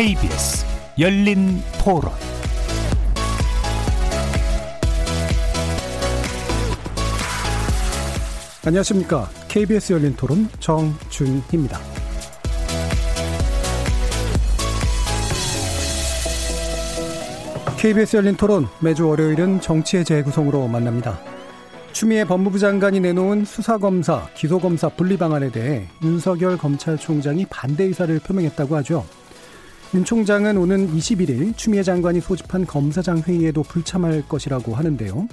KBS 열린 토론 안녕하십니까. KBS 열린 토론 정준희입니다. KBS 열린 토론 매주 월요일은 정치의 재구성으로 만납니다. 추미애 법무부 장관이 내놓은 수사검사, 기소검사 분리 방안에 대해 윤석열 검찰총장이 반대 의사를 표명했다고 하죠. 윤 총장은 오는 21일 추미애 장관이 소집한 검사장 회의에도 불참할 것이라고 하는데요.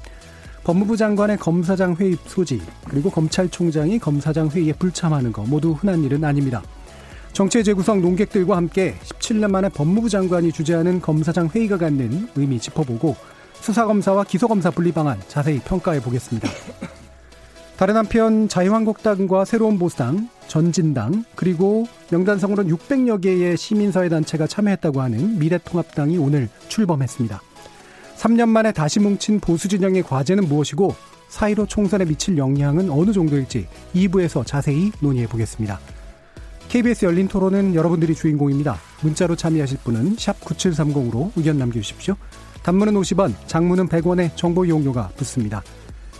법무부 장관의 검사장 회의 소지, 그리고 검찰총장이 검사장 회의에 불참하는 거 모두 흔한 일은 아닙니다. 정치의 재구성 논객들과 함께 17년 만에 법무부 장관이 주재하는 검사장 회의가 갖는 의미 짚어보고 수사검사와 기소검사 분리 방안 자세히 평가해 보겠습니다. 다른 한편 자유한국당과 새로운 보수당, 전진당, 그리고 명단성으로는 600여 개의 시민사회단체가 참여했다고 하는 미래통합당이 오늘 출범했습니다. 3년 만에 다시 뭉친 보수진영의 과제는 무엇이고 사이로 총선에 미칠 영향은 어느 정도일지 2부에서 자세히 논의해 보겠습니다. KBS 열린 토론은 여러분들이 주인공입니다. 문자로 참여하실 분은 9730으로 의견 남겨주십시오. 단문은 50원, 장문은 100원의 정보 이용료가 붙습니다.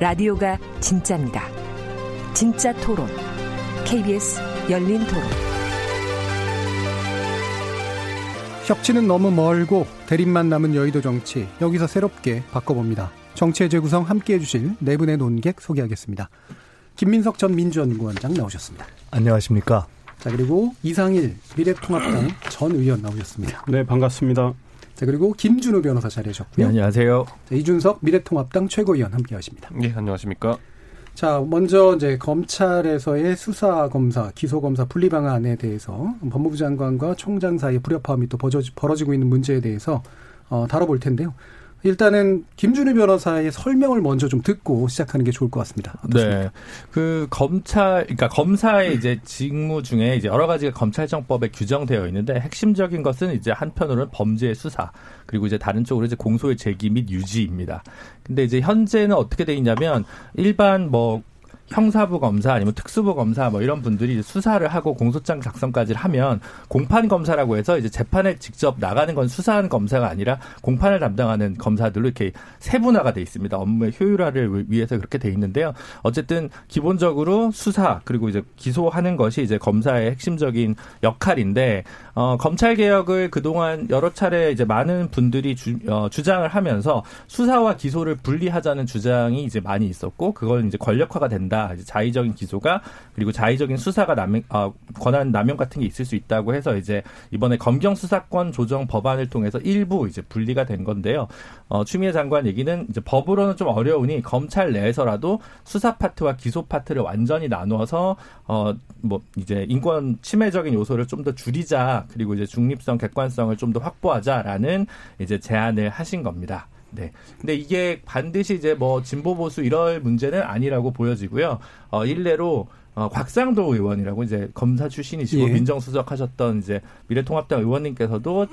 라디오가 진짜입니다. 진짜 토론, KBS 열린 토론. 협치는 너무 멀고 대립만 남은 여의도 정치 여기서 새롭게 바꿔봅니다. 정치의 재구성 함께 해 주실 네 분의 논객 소개하겠습니다. 김민석 전 민주연구원장 나오셨습니다. 안녕하십니까. 자 그리고 이상일 미래통합당 전 의원 나오셨습니다. 네 반갑습니다. 자 그리고 김준우 변호사 자리하셨고요. 네, 안녕하세요. 자, 이준석 미래통합당 최고위원 함께하십니다. 네 안녕하십니까. 자, 먼저 이제 검찰에서의 수사 검사, 기소 검사 분리 방안에 대해서 법무부 장관과 총장 사이에 불협화음이 또 벌어지고 있는 문제에 대해서 어, 다뤄볼 텐데요. 일단은 김준우 변호사의 설명을 먼저 좀 듣고 시작하는 게 좋을 것 같습니다. 어떻습니까? 네. 그 검찰, 그러니까 검사의 이제 직무 중에 이제 여러 가지가 검찰청법에 규정되어 있는데 핵심적인 것은 이제 한편으로는 범죄 수사 그리고 이제 다른 쪽으로 이제 공소의 제기 및 유지입니다. 근데 이제 현재는 어떻게 돼 있냐면 일반 뭐 형사부 검사 아니면 특수부 검사 뭐 이런 분들이 수사를 하고 공소장 작성까지 하면 공판 검사라고 해서 이제 재판에 직접 나가는 건 수사하는 검사가 아니라 공판을 담당하는 검사들로 이렇게 세분화가 돼 있습니다. 업무의 효율화를 위해서 그렇게 돼 있는데요. 어쨌든 기본적으로 수사 그리고 이제 기소하는 것이 이제 검사의 핵심적인 역할인데 어, 검찰 개혁을 그동안 여러 차례 이제 많은 분들이 주, 어, 주장을 하면서 수사와 기소를 분리하자는 주장이 이제 많이 있었고 그걸 이제 권력화가 된다. 이제 자의적인 기소가 그리고 자의적인 수사가 남용, 어, 권한 남용 같은 게 있을 수 있다고 해서 이제 이번에 검경 수사권 조정 법안을 통해서 일부 이제 분리가 된 건데요. 어, 추미애 장관 얘기는 이제 법으로는 좀 어려우니 검찰 내에서라도 수사 파트와 기소 파트를 완전히 나누어서 어, 뭐 이제 인권 침해적인 요소를 좀 더 줄이자 그리고 이제 중립성, 객관성을 좀 더 확보하자라는 이제 제안을 하신 겁니다. 네. 근데 이게 반드시 이제 뭐 진보 보수 이럴 문제는 아니라고 보여지고요. 어, 일례로 어, 곽상도 의원이라고 이제 검사 출신이시고 예. 민정수석 하셨던 이제 미래통합당 의원님께서도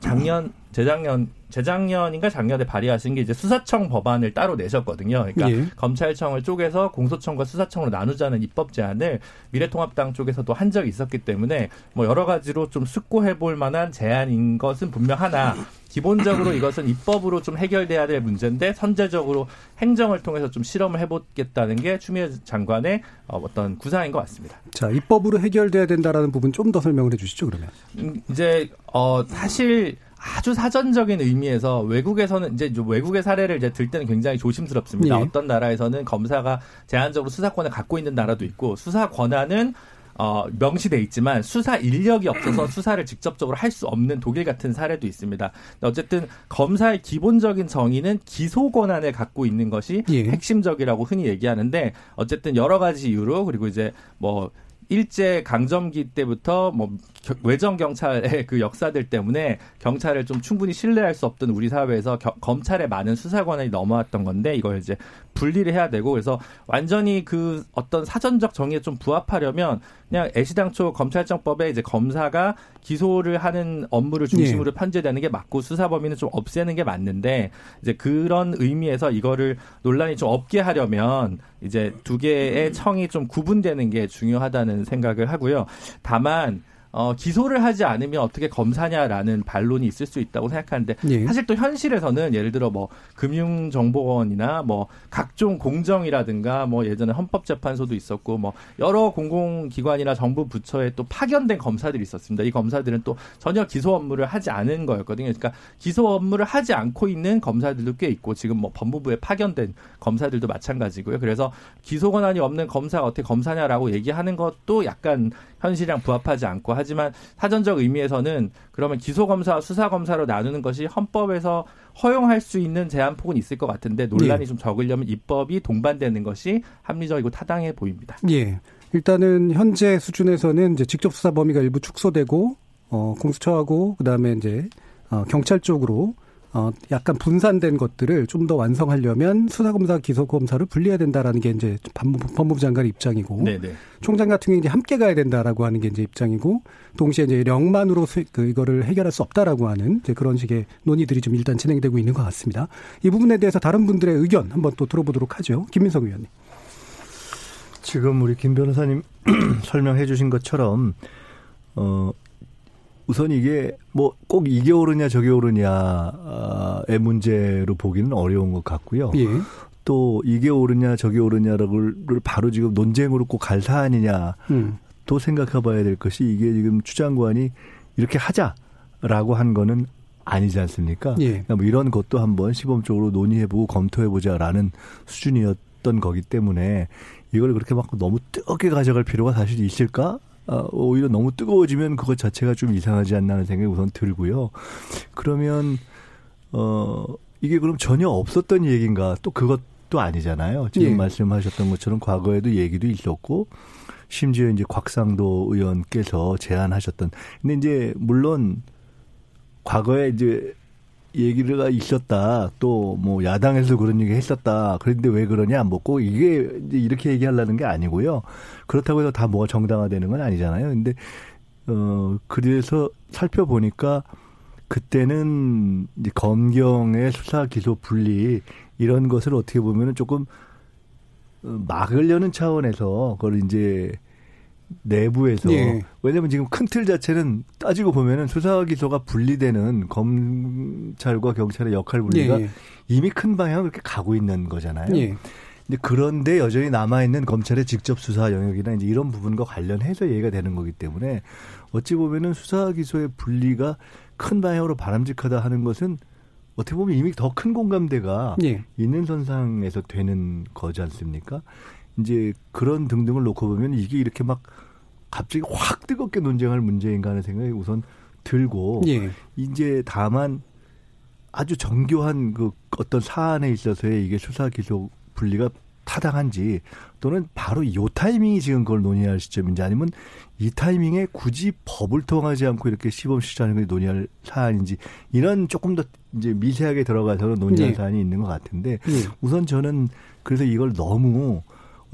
작년 재작년 재작년인가 작년에 발의하신 게 이제 수사청 법안을 따로 내셨거든요. 그러니까 예. 검찰청을 쪼개서 공소청과 수사청으로 나누자는 입법 제안을 미래통합당 쪽에서도 한 적이 있었기 때문에 뭐 여러 가지로 좀 숙고해 볼 만한 제안인 것은 분명 하나 기본적으로 이것은 입법으로 좀 해결돼야 될 문제인데 선제적으로 행정을 통해서 좀 실험을 해보겠다는 게 추미애 장관의 어, 어떤 구상인 것 같습니다. 자, 입법으로 해결돼야 된다라는 부분 좀 더 설명을 해 주시죠, 그러면. 음, 이제 어 사실 아주 사전적인 의미에서 외국에서는 이제 좀 외국의 사례를 이제 들 때는 굉장히 조심스럽습니다. 예. 어떤 나라에서는 검사가 제한적으로 수사권을 갖고 있는 나라도 있고 수사 권한은 어, 명시돼 있지만 수사 인력이 없어서 수사를 직접적으로 할 수 없는 독일 같은 사례도 있습니다. 어쨌든 검사의 기본적인 정의는 기소 권한을 갖고 있는 것이 예. 핵심적이라고 흔히 얘기하는데 어쨌든 여러 가지 이유로 그리고 이제 뭐 일제 강점기 때부터 뭐 외정 경찰의 그 역사들 때문에 경찰을 좀 충분히 신뢰할 수 없던 우리 사회에서 겨, 검찰의 많은 수사 권한이 넘어왔던 건데 이걸 이제 분리를 해야 되고 그래서 완전히 그 어떤 사전적 정의에 좀 부합하려면 그냥 애시당초 검찰청법에 이제 검사가 기소를 하는 업무를 중심으로 예. 편제되는 게 맞고 수사 범위는 좀 없애는 게 맞는데 이제 그런 의미에서 이거를 논란이 좀 없게 하려면 이제 두 개의 청이 좀 구분되는 게 중요하다는 생각을 하고요. 다만 어, 기소를 하지 않으면 어떻게 검사냐라는 반론이 있을 수 있다고 생각하는데 예. 사실 또 현실에서는 예를 들어 뭐 금융정보원이나 뭐 각종 공정이라든가 뭐 예전에 헌법재판소도 있었고 뭐 여러 공공기관이나 정부 부처에 또 파견된 검사들이 있었습니다. 이 검사들은 또 전혀 기소 업무를 하지 않은 거였거든요. 그러니까 기소 업무를 하지 않고 있는 검사들도 꽤 있고 지금 뭐 법무부에 파견된 검사들도 마찬가지고요. 그래서 기소 권한이 없는 검사가 어떻게 검사냐라고 얘기하는 것도 약간 현실이랑 부합하지 않고 하지 만 사전적 의미에서는 그러면 기소검사와 수사검사로 나누는 것이 헌법에서 허용할 수 있는 제한폭은 있을 것 같은데 논란이 예. 좀 적으려면 입법이 동반되는 것이 합리적이고 타당해 보입니다. 예. 일단은 현재 수준에서는 이제 직접 수사 범위가 일부 축소되고 어 공수처하고 그다음에 이제 어 경찰 쪽으로 어, 약간 분산된 것들을 좀 더 완성하려면 수사검사, 기소검사를 분리해야 된다라는 게 이제 법무부 장관의 입장이고 네네. 총장 같은 경우 이제 함께 가야 된다라고 하는 게 이제 입장이고 동시에 이제 령만으로 그 이거를 해결할 수 없다라고 하는 이제 그런 식의 논의들이 좀 일단 진행되고 있는 것 같습니다. 이 부분에 대해서 다른 분들의 의견 한번 또 들어보도록 하죠. 김민석 의원님. 지금 우리 김 변호사님 설명해 주신 것처럼 어 우선 이게 뭐 꼭 이게 옳으냐 저게 옳으냐의 문제로 보기는 어려운 것 같고요. 예. 또 이게 옳으냐 저게 옳으냐를 바로 지금 논쟁으로 꼭 갈 사안이냐 음. 또 생각해 봐야 될 것이 이게 지금 추 장관이 이렇게 하자라고 한 거는 아니지 않습니까? 예. 그러니까 뭐 이런 것도 한번 시범적으로 논의해보고 검토해보자라는 수준이었던 거기 때문에 이걸 그렇게 막 너무 뜨겁게 가져갈 필요가 사실 있을까? 어, 오히려 너무 뜨거워지면 그것 자체가 좀 이상하지 않나 하는 생각이 우선 들고요. 그러면 어 이게 그럼 전혀 없었던 얘기인가? 또 그것도 아니잖아요. 지금 예. 말씀하셨던 것처럼 과거에도 얘기도 있었고 심지어 이제 곽상도 의원께서 제안하셨던 근데 이제 물론 과거에 이제 얘기가 있었다. 또 뭐 야당에서 그런 얘기 했었다. 그런데 왜 그러냐? 뭐꼭 이게 이렇게 얘기하려는 게 아니고요. 그렇다고 해서 다 뭐가 정당화되는 건 아니잖아요. 근데 어 그래서 살펴보니까 그때는 이제 검경의 수사 기소 분리 이런 것을 어떻게 보면은 조금 어, 막으려는 차원에서 그걸 이제 내부에서 예. 왜냐하면 지금 큰 틀 자체는 따지고 보면은 수사 기소가 분리되는 검찰과 경찰의 역할 분리가 예. 이미 큰 방향을 그렇게 가고 있는 거잖아요. 예. 근데 그런데 여전히 남아 있는 검찰의 직접 수사 영역이나 이제 이런 부분과 관련해서 얘기가 되는 거기 때문에 어찌 보면은 수사 기소의 분리가 큰 방향으로 바람직하다 하는 것은 어떻게 보면 이미 더 큰 공감대가 예. 있는 선상에서 되는 거지 않습니까? 이제 그런 등등을 놓고 보면 이게 이렇게 막 갑자기 확 뜨겁게 논쟁할 문제인가 하는 생각이 우선 들고 예. 이제 다만 아주 정교한 그 어떤 사안에 있어서의 이게 수사 기소 분리가 타당한지 또는 바로 이 타이밍이 지금 그걸 논의할 시점인지 아니면 이 타이밍에 굳이 법을 통하지 않고 이렇게 시범 시전하는 걸 논의할 사안인지 이런 조금 더 이제 미세하게 들어가서 논의할 네. 사안이 있는 것 같은데 네. 우선 저는 그래서 이걸 너무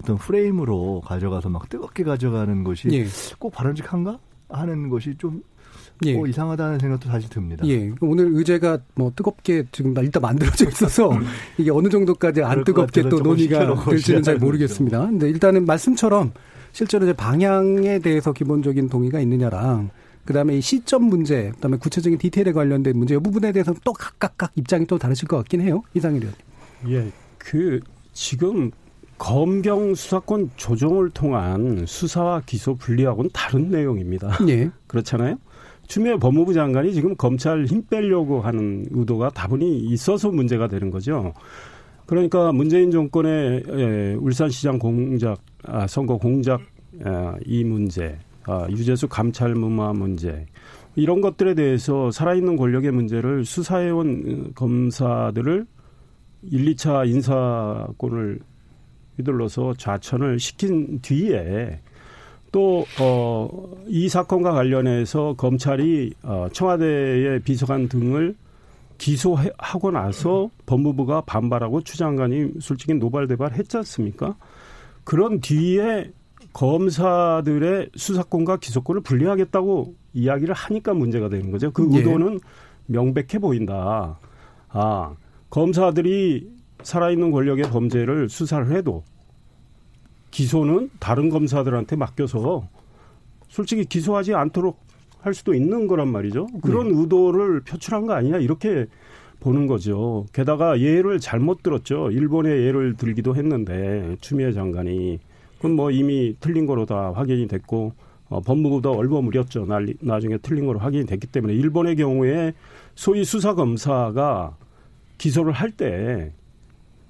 어떤 프레임으로 가져가서 막 뜨겁게 가져가는 것이 예. 꼭 바람직한가 하는 것이 좀 예. 뭐 이상하다는 생각도 사실 듭니다. 예. 오늘 의제가 뭐 뜨겁게 지금 일단 만들어져 있어서 이게 어느 정도까지 안 뜨겁게 또 논의가 될지는 잘 모르겠습니다. 근데 일단은 말씀처럼 실제로 이제 방향에 대해서 기본적인 동의가 있느냐랑 그다음에 이 시점 문제, 그다음에 구체적인 디테일에 관련된 문제 이 부분에 대해서 또 각각 각 입장이 또 다르실 것 같긴 해요. 이상일 의원. 예. 그 지금 검경 수사권 조정을 통한 수사와 기소 분리하고는 다른 내용입니다. 예. 그렇잖아요. 추미애 법무부 장관이 지금 검찰 힘 빼려고 하는 의도가 다분히 있어서 문제가 되는 거죠. 그러니까 문재인 정권의 예, 울산시장 공작, 아, 선거 공작 아, 이 문제, 아, 유재수 감찰 무마 문제 이런 것들에 대해서 살아있는 권력의 문제를 수사해온 검사들을 1, 2차 인사권을 휘둘러서 좌천을 시킨 뒤에 또, 어, 이 사건과 관련해서 검찰이 어, 청와대의 비서관 등을 기소하고 나서 법무부가 반발하고 추 장관이 솔직히 노발대발 했지 않습니까? 그런 뒤에 검사들의 수사권과 기소권을 분리하겠다고 이야기를 하니까 문제가 되는 거죠. 그 예. 의도는 예. 명백해 보인다. 아, 검사들이 살아있는 권력의 범죄를 수사를 해도 기소는 다른 검사들한테 맡겨서 솔직히 기소하지 않도록 할 수도 있는 거란 말이죠. 그런 네. 의도를 표출한 거 아니냐 이렇게 보는 거죠. 게다가 예를 잘못 들었죠. 일본의 예를 들기도 했는데 추미애 장관이 그건 뭐 이미 틀린 거로 다 확인이 됐고 어, 법무부도 얼버무렸죠. 난리, 나중에 틀린 거로 확인이 됐기 때문에 일본의 경우에 소위 수사 검사가 기소를 할 때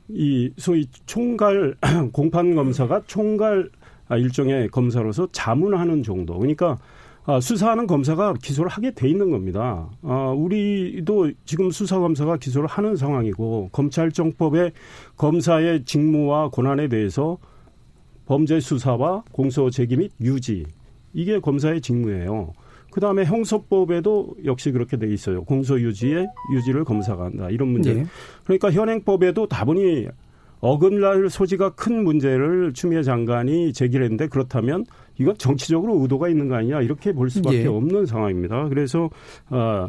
이 소위 총괄 공판 검사가 총괄 아, 일종의 검사로서 자문하는 정도. 그러니까 아, 수사하는 검사가 기소를 하게 돼 있는 겁니다. 아, 우리도 지금 수사 검사가 기소를 하는 상황이고 검찰정법의 검사의 직무와 권한에 대해서 범죄 수사와 공소 제기 및 유지 이게 검사의 직무예요. 그 다음에 형사법에도 역시 그렇게 돼 있어요. 공소 유지에 유지를 검사가 한다 이런 문제. 네. 그러니까 현행법에도 다분히 어긋날 소지가 큰 문제를 추미애 장관이 제기를 했는데 그렇다면 이건 정치적으로 의도가 있는 거 아니냐 이렇게 볼 수밖에 예. 없는 상황입니다. 그래서 어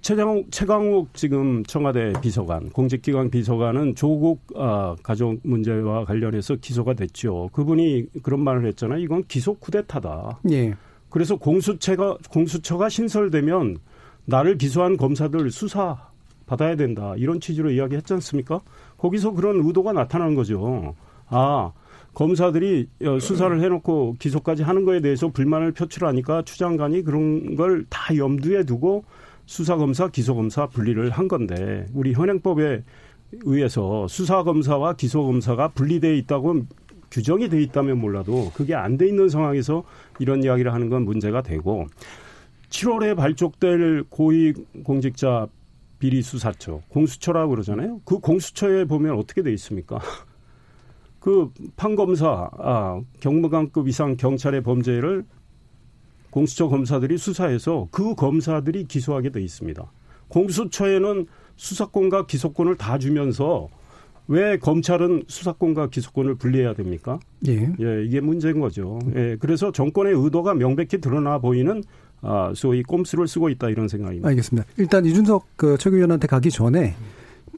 최강욱, 최강욱 지금 청와대 비서관, 공직기관 비서관은 조국 아, 가족 문제와 관련해서 기소가 됐죠. 그분이 그런 말을 했잖아요. 이건 기소 쿠데타다. 예. 그래서 공수처가 공수처가 신설되면 나를 기소한 검사들 수사 받아야 된다. 이런 취지로 이야기했지 않습니까? 거기서 그런 의도가 나타나는 거죠. 아, 검사들이 어, 수사를 해놓고 기소까지 하는 거에 대해서 불만을 표출하니까 추 장관이 그런 걸 다 염두에 두고 수사검사, 기소검사 분리를 한 건데 우리 현행법에 의해서 수사검사와 기소검사가 분리되어 있다고 규정이 돼 있다면 몰라도 그게 안 돼 있는 상황에서 이런 이야기를 하는 건 문제가 되고 7월에 발족될 고위공직자 비리 수사처 공수처라고 그러잖아요. 그 공수처에 보면 어떻게 돼 있습니까? 그 판검사, 아, 경무관급 이상 경찰의 범죄를 공수처 검사들이 수사해서 그 검사들이 기소하게 돼 있습니다. 공수처에는 수사권과 기소권을 다 주면서 왜 검찰은 수사권과 기소권을 분리해야 됩니까? 예. 예, 이게 문제인 거죠. 예, 그래서 정권의 의도가 명백히 드러나 보이는 아, 소위 꼼수를 쓰고 있다 이런 생각입니다. 알겠습니다. 일단 이준석 그 최고위원한테 가기 전에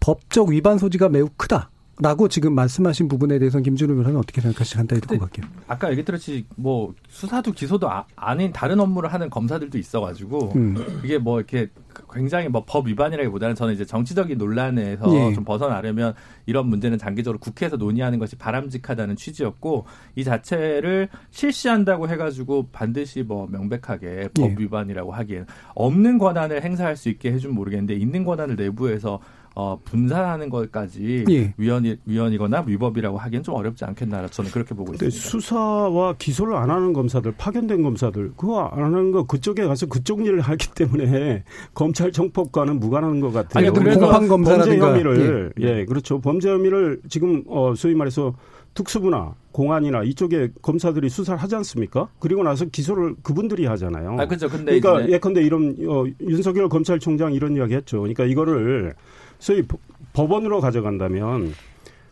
법적 위반 소지가 매우 크다. 라고 지금 말씀하신 부분에 대해서는 김준우 변호사는 어떻게 생각하시는지 간단히 듣고 갈게요. 아까 얘기 들었지 뭐 수사도 기소도 아, 닌 다른 업무를 하는 검사들도 있어가지고 음. 이게 뭐 이렇게 굉장히 뭐 법 위반이라기보다는 저는 이제 정치적인 논란에서 예. 좀 벗어나려면 이런 문제는 장기적으로 국회에서 논의하는 것이 바람직하다는 취지였고 이 자체를 실시한다고 해가지고 반드시 뭐 명백하게 법 예. 위반이라고 하기엔 없는 권한을 행사할 수 있게 해준 모르겠는데 있는 권한을 내부에서 어, 분산하는 것까지 예. 위헌이 위헌이거나 위법이라고 하기엔 좀 어렵지 않겠나 저는 그렇게 보고 있습니다. 수사와 기소를 안 하는 검사들, 파견된 검사들 그거 안 하는 거 그쪽에 가서 그쪽 일을 하기 때문에 검찰 정법과는 무관한 것 같아요. 아니, 그래서 공판 검사라든가 범죄 혐의를 예. 예, 그렇죠. 범죄 혐의를 지금 어 소위 말해서 특수부나 공안이나 이쪽에 검사들이 수사를 하지 않습니까? 그리고 나서 기소를 그분들이 하잖아요. 아, 그렇죠. 근데 그러니까 예컨대 이런 어, 윤석열 검찰총장 이런 이야기 했죠. 그러니까 이거를 소위 법원으로 가져간다면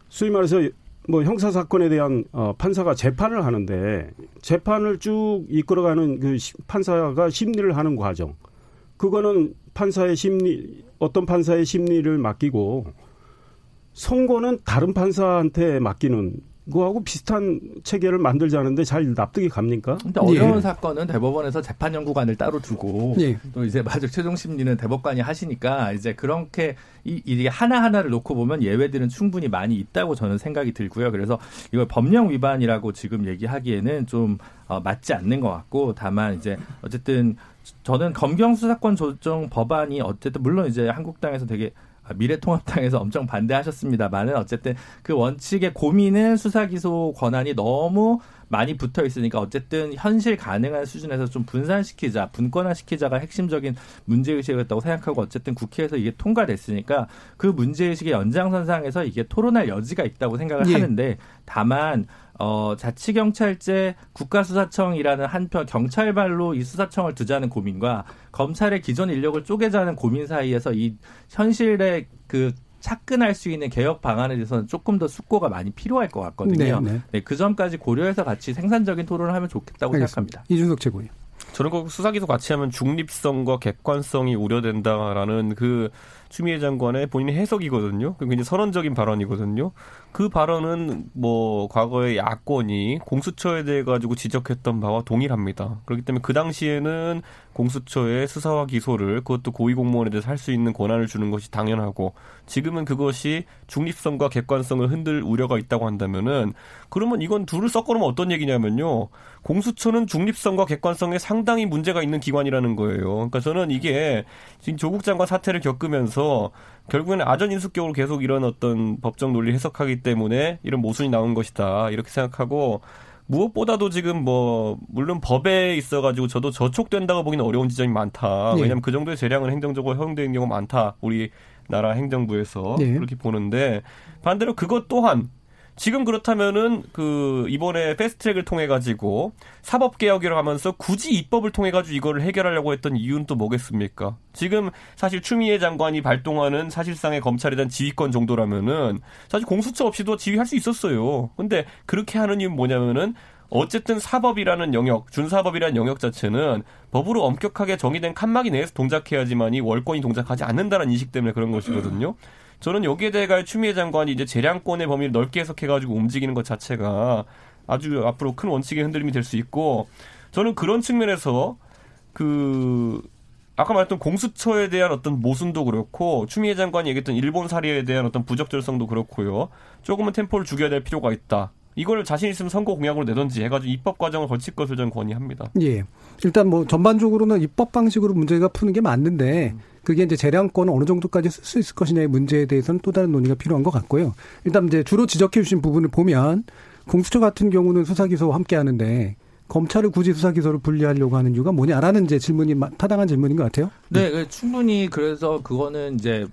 소위 말해서 뭐 형사 사건에 대한 어 판사가 재판을 하는데 재판을 쭉 이끌어가는 그 판사가 심리를 하는 과정. 그거는 판사의 심리 어떤 판사의 심리를 맡기고 선고는 다른 판사한테 맡기는 그거하고 비슷한 체계를 만들자는데 잘 납득이 갑니까? 근데 어려운 예. 사건은 대법원에서 재판 연구관을 따로 두고 예. 또 이제 마지막 최종 심리는 대법관이 하시니까 이제 그렇게 이, 이게 하나 하나를 놓고 보면 예외들은 충분히 많이 있다고 저는 생각이 들고요. 그래서 이걸 법령 위반이라고 지금 얘기하기에는 좀 어, 맞지 않는 것 같고 다만 이제 어쨌든 저는 검경 수사권 조정 법안이 어쨌든 물론 이제 한국당에서 되게 미래통합당에서 엄청 반대하셨습니다만은 어쨌든 그 원칙의 고민은 수사 기소 권한이 너무 많이 붙어 있으니까 어쨌든 현실 가능한 수준에서 좀 분산시키자, 분권화시키자가 핵심적인 문제의식이었다고 생각하고 어쨌든 국회에서 이게 통과됐으니까 그 문제의식의 연장선상에서 이게 토론할 여지가 있다고 생각을 예. 하는데 다만 어, 자치경찰제 국가수사청이라는 한편 경찰발로 이 수사청을 두자는 고민과 검찰의 기존 인력을 쪼개자는 고민 사이에서 이 현실의 그 착근할 수 있는 개혁 방안에 대해서는 조금 더 숙고가 많이 필요할 것 같거든요. 네, 네. 네, 그 점까지 고려해서 같이 생산적인 토론을 하면 좋겠다고 알겠습니다. 생각합니다. 이준석 최고위. 저는 그 수사기소 같이 하면 중립성과 객관성이 우려된다라는 그 추미애 장관의 본인의 해석이거든요. 굉장히 선언적인 발언이거든요. 그 발언은 뭐 과거에 야권이 공수처에 대해 가지고 지적했던 바와 동일합니다. 그렇기 때문에 그 당시에는 공수처의 수사와 기소를 그것도 고위공무원에 대해서 할 수 있는 권한을 주는 것이 당연하고 지금은 그것이 중립성과 객관성을 흔들 우려가 있다고 한다면은 그러면 이건 둘을 섞어놓으면 어떤 얘기냐면요. 공수처는 중립성과 객관성에 상당히 문제가 있는 기관이라는 거예요. 그러니까 저는 이게 지금 조국 장관 사태를 겪으면서 결국에는 아전 인수격으로 계속 이런 어떤 법적 논리 해석하기 때문에 이런 모순이 나온 것이다. 이렇게 생각하고 무엇보다도 지금 뭐 물론 법에 있어가지고 저도 저촉된다고 보기는 어려운 지점이 많다. 네. 왜냐하면 그 정도의 재량은 행정적으로 허용되는 경우가 많다. 우리 나라 행정부에서 네. 그렇게 보는데 반대로 그것 또한 지금 그렇다면은 그 이번에 패스트트랙을 통해 가지고 사법 개혁이라고 하면서 굳이 입법을 통해 가지고 이거를 해결하려고 했던 이유는 또 뭐겠습니까? 지금 사실 추미애 장관이 발동하는 사실상의 검찰에 대한 지휘권 정도라면은 사실 공수처 없이도 지휘할 수 있었어요. 근데 그렇게 하는 이유는 뭐냐면은 어쨌든 사법이라는 영역, 준사법이라는 영역 자체는 법으로 엄격하게 정의된 칸막이 내에서 동작해야지만이 월권이 동작하지 않는다는 인식 때문에 그런 것이거든요. 저는 여기에 대해 추미애 장관이 이제 재량권의 범위를 넓게 해석해가지고 움직이는 것 자체가 아주 앞으로 큰 원칙의 흔들림이 될 수 있고 저는 그런 측면에서 그 아까 말했던 공수처에 대한 어떤 모순도 그렇고 추미애 장관이 얘기했던 일본 사례에 대한 어떤 부적절성도 그렇고요. 조금은 템포를 죽여야 될 필요가 있다. 이걸 자신 있으면 선거 공약으로 내던지 해가지고 입법 과정을 거칠 것을 저는 건의합니다. 예. 일단 뭐 전반적으로는 입법 방식으로 문제가 푸는 게 맞는데 그게 이제 재량권을 어느 정도까지 쓸 수 있을 것이냐의 문제에 대해서는 또 다른 논의가 필요한 것 같고요. 일단 이제 주로 지적해 주신 부분을 보면 공수처 같은 경우는 수사 기소와 함께 하는데 검찰을 굳이 수사 기소를 분리하려고 하는 이유가 뭐냐라는 이제 질문이 타당한 질문인 것 같아요. 네, 네. 충분히 그래서 그거는 이제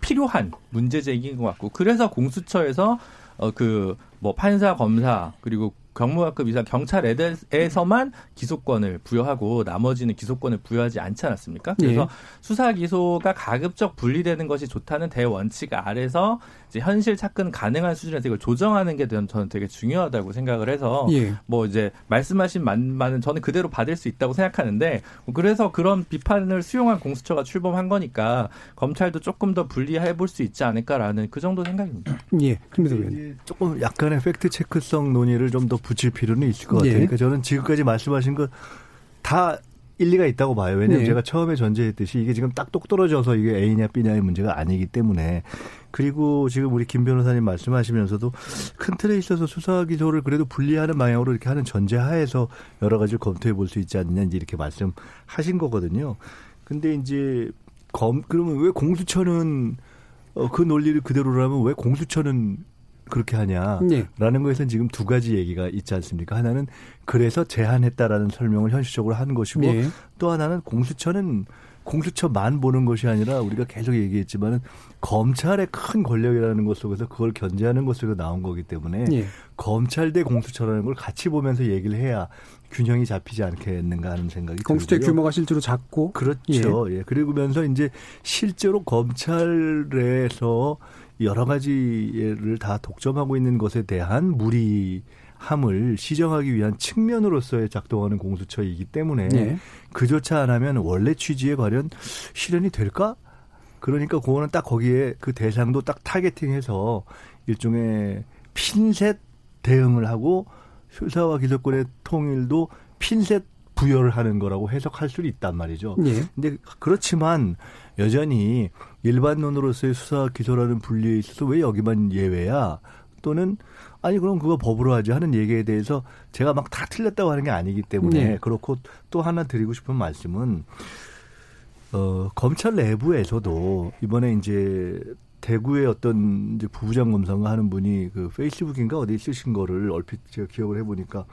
필요한 문제 제기인 것 같고 그래서 공수처에서 어 그 뭐 판사, 검사 그리고 경무관급 이상 경찰에서만 기소권을 부여하고 나머지는 기소권을 부여하지 않지 않았습니까? 그래서 예. 수사 기소가 가급적 분리되는 것이 좋다는 대원칙 아래서 이제 현실 착근 가능한 수준에서 이걸 조정하는 게 저는 되게 중요하다고 생각을 해서 예. 뭐 이제 말씀하신 만만은 저는 그대로 받을 수 있다고 생각하는데 그래서 그런 비판을 수용한 공수처가 출범한 거니까 검찰도 조금 더 분리해 볼 수 있지 않을까라는 그 정도 생각입니다. 예, 조금 약간의 팩트 체크성 논의를 좀 더 붙일 필요는 있을 것 같아요. 예. 그러니까 저는 지금까지 말씀하신 거다 일리가 있다고 봐요. 왜냐하면 네. 제가 처음에 전제했듯이 이게 지금 딱 똑 떨어져서 이게 A냐 B냐의 문제가 아니기 때문에 그리고 지금 우리 김 변호사님 말씀하시면서도 큰 틀에 있어서 수사 기소를 그래도 분리하는 방향으로 이렇게 하는 전제하에서 여러 가지를 검토해 볼 수 있지 않느냐 이제 이렇게 말씀하신 거거든요. 근데 이제 검 그러면 왜 공수처는 어, 그 논리를 그대로라면 왜 공수처는 그렇게 하냐라는 네. 것에서는 지금 두 가지 얘기가 있지 않습니까? 하나는 그래서 제한했다라는 설명을 현실적으로 하는 것이고 네. 또 하나는 공수처는 공수처만 보는 것이 아니라 우리가 계속 얘기했지만은 검찰의 큰 권력이라는 것 속에서 그걸 견제하는 것 속에서 나온 거기 때문에 예. 검찰 대 공수처라는 걸 같이 보면서 얘기를 해야 균형이 잡히지 않겠는가 하는 생각이 공수처의 들고요. 규모가 실제로 작고 그렇죠. 예. 예. 그리고면서 이제 실제로 검찰에서 여러 가지를 다 독점하고 있는 것에 대한 무리 함을 시정하기 위한 측면으로서의 작동하는 공수처이기 때문에 네. 그조차 안 하면 원래 취지에 관련 실현이 될까? 그러니까 그거는 딱 거기에 그 대상도 딱 타겟팅해서 일종의 핀셋 대응을 하고 수사와 기소권의 통일도 핀셋 부여를 하는 거라고 해석할 수는 있단 말이죠. 예. 근데 그렇지만 여전히 일반론으로서의 수사 기소라는 분리에 있어서 왜 여기만 예외야? 또는 아니 그럼 그거 법으로 하지 하는 얘기에 대해서 제가 막 다 틀렸다고 하는 게 아니기 때문에 네. 그렇고 또 하나 드리고 싶은 말씀은 어 검찰 내부에서도 이번에 이제 대구의 어떤 이제 부부장 검사가 하는 분이 그 페이스북인가 어디 쓰신 거를 얼핏 제가 기억을 해보니까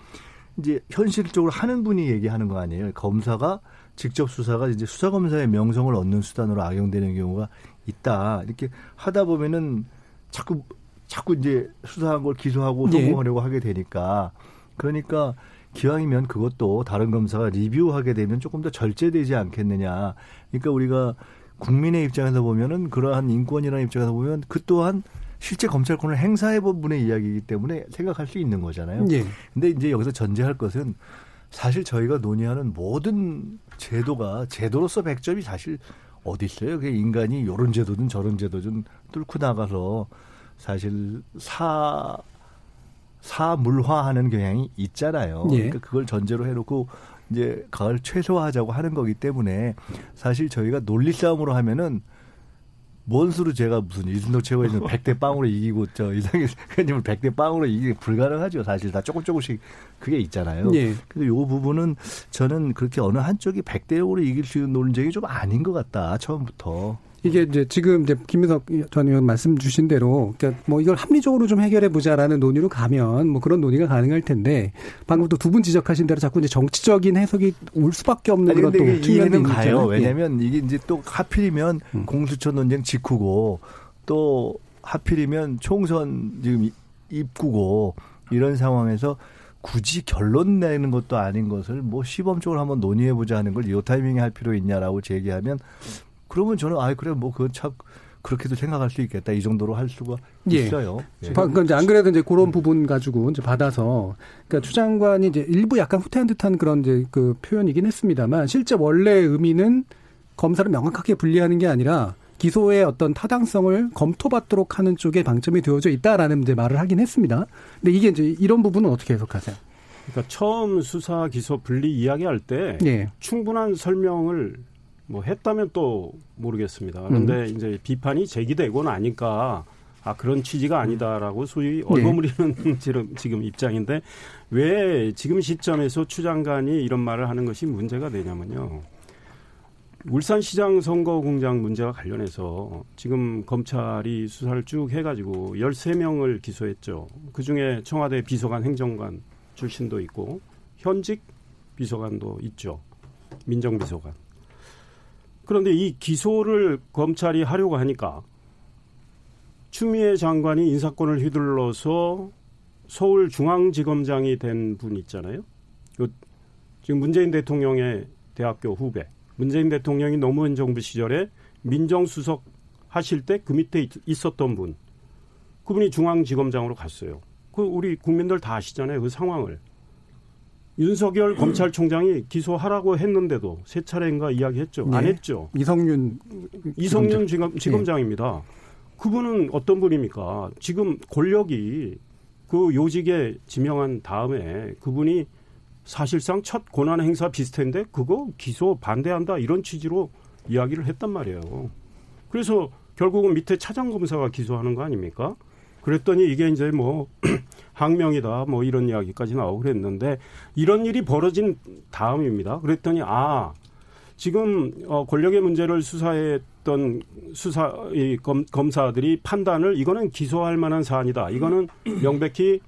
이제 현실적으로 하는 분이 얘기하는 거 아니에요. 검사가 직접 수사가 이제 수사 검사의 명성을 얻는 수단으로 악용되는 경우가 있다. 이렇게 하다 보면은 자꾸 자꾸 이제 수사한 걸 기소하고 네. 성공하려고 네. 하게 되니까 그러니까 기왕이면 그것도 다른 검사가 리뷰하게 되면 조금 더 절제되지 않겠느냐. 그러니까 우리가 국민의 입장에서 보면은 그러한 인권이라는 입장에서 보면 그 또한 실제 검찰권을 행사해 본 분의 이야기이기 때문에 생각할 수 있는 거잖아요. 예. 근데 이제 여기서 전제할 것은 사실 저희가 논의하는 모든 제도가 제도로서 백점이 사실 어디 있어요? 그 인간이 요런 제도든 저런 제도든 뚫고 나가서 사실 사 사물화하는 경향이 있잖아요. 예. 그러니까 그걸 전제로 해놓고 이제 가을 최소화하자고 하는 거기 때문에 사실 저희가 논리 싸움으로 하면은 뭔 수로 제가 무슨 이준석 최고위원 100대 빵으로 이기고 저 이상희 의원님을 100대 빵으로 이기기 불가능하죠. 사실 다 조금 조금씩 그게 있잖아요. 예. 근데 요 부분은 저는 그렇게 어느 한쪽이 100대 0으로 이길 수 있는 논쟁이 좀 아닌 것 같다. 처음부터. 이게 이제 지금 이제 김민석 전 의원 말씀 주신 대로 그러니까 뭐 이걸 합리적으로 좀 해결해 보자라는 논의로 가면 뭐 그런 논의가 가능할 텐데 방금 또 두 분 지적하신 대로 자꾸 이제 정치적인 해석이 올 수밖에 없는 아니, 그런 또 측면은 가요. 왜냐하면 이게 이제 또 하필이면 음. 공수처 논쟁 직후고 또 하필이면 총선 지금 입구고 이런 상황에서 굳이 결론 내는 것도 아닌 것을 뭐 시범적으로 한번 논의해 보자 하는 걸 이 타이밍에 할 필요 있냐라고 제기하면 그러면 저는 아 그래 뭐 그건 참 그렇게도 생각할 수 있겠다 이 정도로 할 수가 예. 있어요. 예. 그러니까 이제 안 그래도 이제 그런 부분 가지고 이제 받아서 그러니까 추 장관이 이제 일부 약간 후퇴한 듯한 그런 이제 그 표현이긴 했습니다만 실제 원래 의미는 검사를 명확하게 분리하는 게 아니라 기소의 어떤 타당성을 검토받도록 하는 쪽에 방점이 되어져 있다라는 이제 말을 하긴 했습니다. 근데 이게 이제 이런 부분은 어떻게 해석하세요? 그러니까 처음 수사 기소 분리 이야기할 때 예. 충분한 설명을 뭐 했다면 또 모르겠습니다. 그런데 음. 이제 비판이 제기되고 나니까 아 그런 취지가 아니다라고 소위 얼버무리는 네. 지금 지금 입장인데 왜 지금 시점에서 추 장관이 이런 말을 하는 것이 문제가 되냐면요. 울산시장 선거공장 문제와 관련해서 지금 검찰이 수사를 쭉 해가지고 13명을 기소했죠. 그 중에 청와대 비서관 행정관 출신도 있고 현직 비서관도 있죠. 민정비서관. 그런데 이 기소를 검찰이 하려고 하니까 추미애 장관이 인사권을 휘둘러서 서울중앙지검장이 된 분 있잖아요. 그 지금 문재인 대통령의 대학교 후배. 문재인 대통령이 노무현 정부 시절에 민정수석 하실 때 그 밑에 있었던 분. 그분이 중앙지검장으로 갔어요. 그 우리 국민들 다 아시잖아요. 그 상황을. 윤석열 검찰총장이 기소하라고 했는데도 세 차례인가 이야기했죠. 네. 안 했죠. 이성윤 이성윤 지검, 지검장입니다. 네. 그분은 어떤 분입니까? 지금 권력이 그 요직에 지명한 다음에 그분이 사실상 첫 권한 행사 비슷한데 그거 기소 반대한다 이런 취지로 이야기를 했단 말이에요. 그래서 결국은 밑에 차장 검사가 기소하는 거 아닙니까? 그랬더니 이게 이제 뭐 항명이다 뭐 이런 이야기까지 나오고 그랬는데 이런 일이 벌어진 다음입니다. 그랬더니 아 지금 어 권력의 문제를 수사했던 수사 이 검, 검사들이 판단을 이거는 기소할 만한 사안이다. 이거는 명백히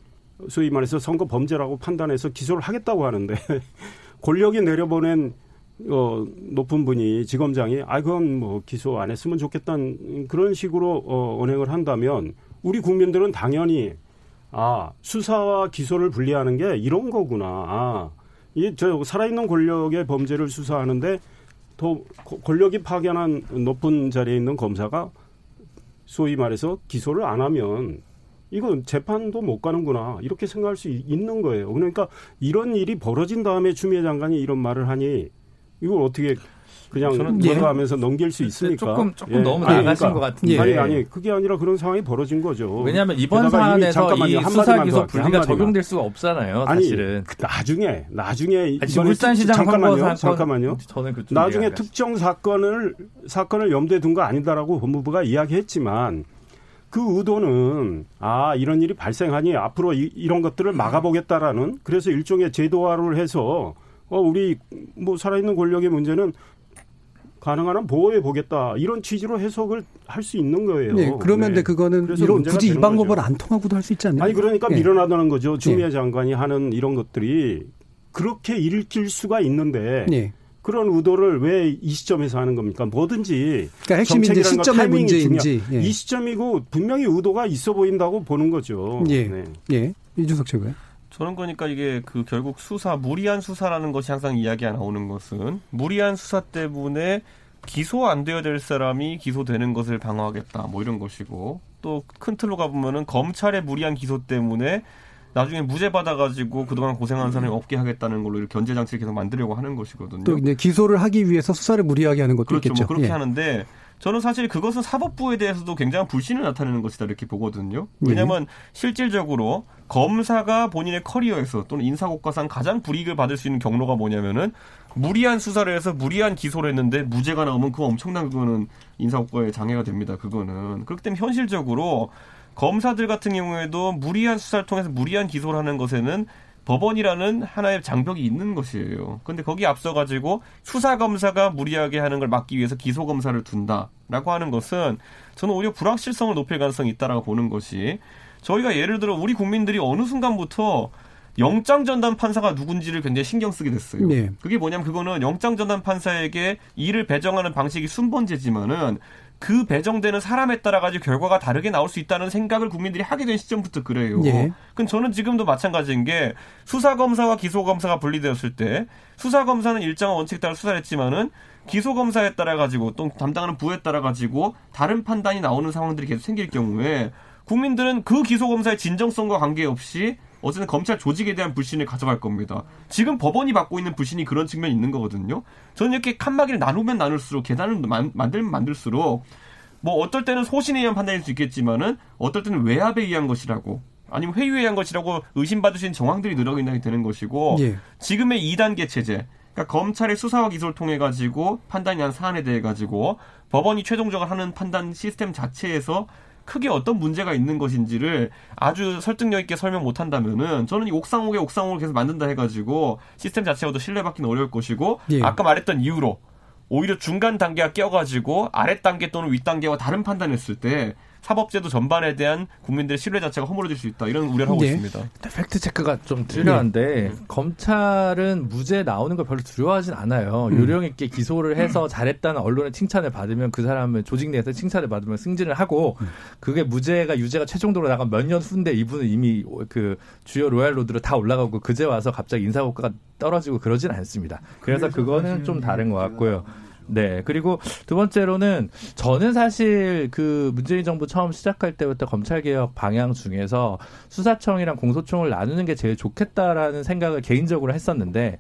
소위 말해서 선거 범죄라고 판단해서 기소를 하겠다고 하는데 권력이 내려보낸 어, 높은 분이 지검장이 아 그건 뭐 기소 안 했으면 좋겠다는 그런 식으로 어, 언행을 한다면 우리 국민들은 당연히 아, 수사와 기소를 분리하는 게 이런 거구나. 아, 이저 살아있는 권력의 범죄를 수사하는데 더 권력이 파견한 높은 자리에 있는 검사가 소위 말해서 기소를 안 하면 이건 재판도 못 가는구나 이렇게 생각할 수 있는 거예요. 그러니까 이런 일이 벌어진 다음에 추미애 장관이 이런 말을 하니 이걸 어떻게 그냥 걸어가면서 예. 넘길 수 있습니까? 조금 조금 예. 너무 나가신 그러니까, 것 같은데. 아니 아니 그게 아니라 그런 상황이 벌어진 거죠. 왜냐하면 이번 사안에서 이 수사 기소 분리가 적용될 수가 없잖아요. 사실은. 아니, 그 나중에 나중에 아니, 울산시장 잠깐만요. 사건, 잠깐만요. 저는 나중에 특정 사건을 사건을 염두에 둔 거 아니다라고 법무부가 이야기했지만 그 의도는 아 이런 일이 발생하니 앞으로 이, 이런 것들을 막아보겠다라는 그래서 일종의 제도화를 해서 어 우리 뭐 살아있는 권력의 문제는 가능한 한 보호해 보겠다 이런 취지로 해석을 할 수 있는 거예요. 네, 그러면 네. 그거는 이런 굳이 이 방법을 거죠. 안 통하고도 할 수 있지 않나요? 아니 그러니까 네. 밀어나다는 거죠. 주미애 네. 장관이 하는 이런 것들이 그렇게 읽힐 수가 있는데 네. 그런 의도를 왜 이 시점에서 하는 겁니까? 뭐든지 그러니까 핵심이 이제 시점의 문제인지 예. 이 시점이고 분명히 의도가 있어 보인다고 보는 거죠. 예, 네. 예. 이준석 최고요. 저는 그러니까 이게 그 결국 수사 무리한 수사라는 것이 항상 이야기가 나오는 것은 무리한 수사 때문에 기소 안 되어야 될 사람이 기소되는 것을 방어하겠다 뭐 이런 것이고 또 큰 틀로 가보면은 검찰의 무리한 기소 때문에 나중에 무죄 받아가지고 그동안 고생한 사람이 없게 하겠다는 걸로 견제 장치를 계속 만들려고 하는 것이거든요. 또 이제 기소를 하기 위해서 수사를 무리하게 하는 것도 그렇죠. 있겠죠. 뭐 그렇게 예. 하는데 저는 사실 그것은 사법부에 대해서도 굉장한 불신을 나타내는 것이다 이렇게 보거든요. 왜냐하면 예. 실질적으로 검사가 본인의 커리어에서 또는 인사고과상 가장 불이익을 받을 수 있는 경로가 뭐냐면은 무리한 수사를 해서 무리한 기소를 했는데 무죄가 나오면 그거 엄청난 그거는 인사고과에 장애가 됩니다. 그거는 그렇기 때문에 현실적으로 검사들 같은 경우에도 무리한 수사를 통해서 무리한 기소를 하는 것에는 법원이라는 하나의 장벽이 있는 것이에요. 근데 거기에 앞서 가지고 수사 검사가 무리하게 하는 걸 막기 위해서 기소 검사를 둔다라고 하는 것은 저는 오히려 불확실성을 높일 가능성이 있다라고 보는 것이 저희가 예를 들어 우리 국민들이 어느 순간부터 영장 전담 판사가 누군지를 굉장히 신경 쓰게 됐어요. 네. 그게 뭐냐면 그거는 영장 전담 판사에게 일을 배정하는 방식이 순번제지만은 그 배정되는 사람에 따라 가지고 결과가 다르게 나올 수 있다는 생각을 국민들이 하게 된 시점부터 그래요. 예. 그럼 저는 지금도 마찬가지인 게 수사 검사와 기소 검사가 분리되었을 때 수사 검사는 일정한 원칙 따라 수사를 했지만은 기소 검사에 따라 가지고 또 담당하는 부에 따라 가지고 다른 판단이 나오는 상황들이 계속 생길 경우에 국민들은 그 기소 검사의 진정성과 관계없이 어쨌든 검찰 조직에 대한 불신을 가져갈 겁니다. 지금 법원이 받고 있는 불신이 그런 측면이 있는 거거든요. 저는 이렇게 칸막이를 나누면 나눌수록 계단을 만, 만들면 만들수록 뭐 어떨 때는 소신에 의한 판단일 수 있겠지만은 어떨 때는 외압에 의한 것이라고 아니면 회유에 의한 것이라고 있는 정황들이 늘어나게 되는 것이고 예. 지금의 2단계 체제 그러니까 검찰의 수사와 기소를 통해 가지고 판단이 난 사안에 대해 가지고 법원이 최종적으로 하는 판단 시스템 자체에서 크게 어떤 문제가 있는 것인지를 아주 설득력 있게 설명 못 한다면은 저는 이 옥상옥에 옥상옥을 계속 만든다 해가지고 시스템 자체가도 신뢰받기는 어려울 것이고 예. 아까 말했던 이유로 오히려 중간 단계가 껴가지고 아래 단계 또는 윗 단계와 다른 판단했을 때 사법제도 전반에 대한 국민들의 신뢰 자체가 허물어질 수 있다 이런 우려를 하고 네. 있습니다. 팩트 체크가 좀 필요한데 네. 검찰은 무죄 나오는 걸 별로 두려워하진 않아요. 음. 요령 있게 기소를 해서 잘했다는 언론의 칭찬을 받으면 그 사람은 조직 내에서 칭찬을 받으면 승진을 하고 음. 그게 무죄가 유죄가 최종적으로 나간 몇 년 후인데 이분은 이미 그 주요 royal road로 다 올라가고 그제 와서 갑자기 인사고과가 떨어지고 그러진 않습니다. 그래서 그거는 좀 다른 것 같고요. 네. 그리고 두 번째로는 저는 사실 그 문재인 정부 처음 시작할 때부터 검찰개혁 방향 중에서 수사청이랑 공소청을 나누는 게 제일 좋겠다라는 생각을 개인적으로 했었는데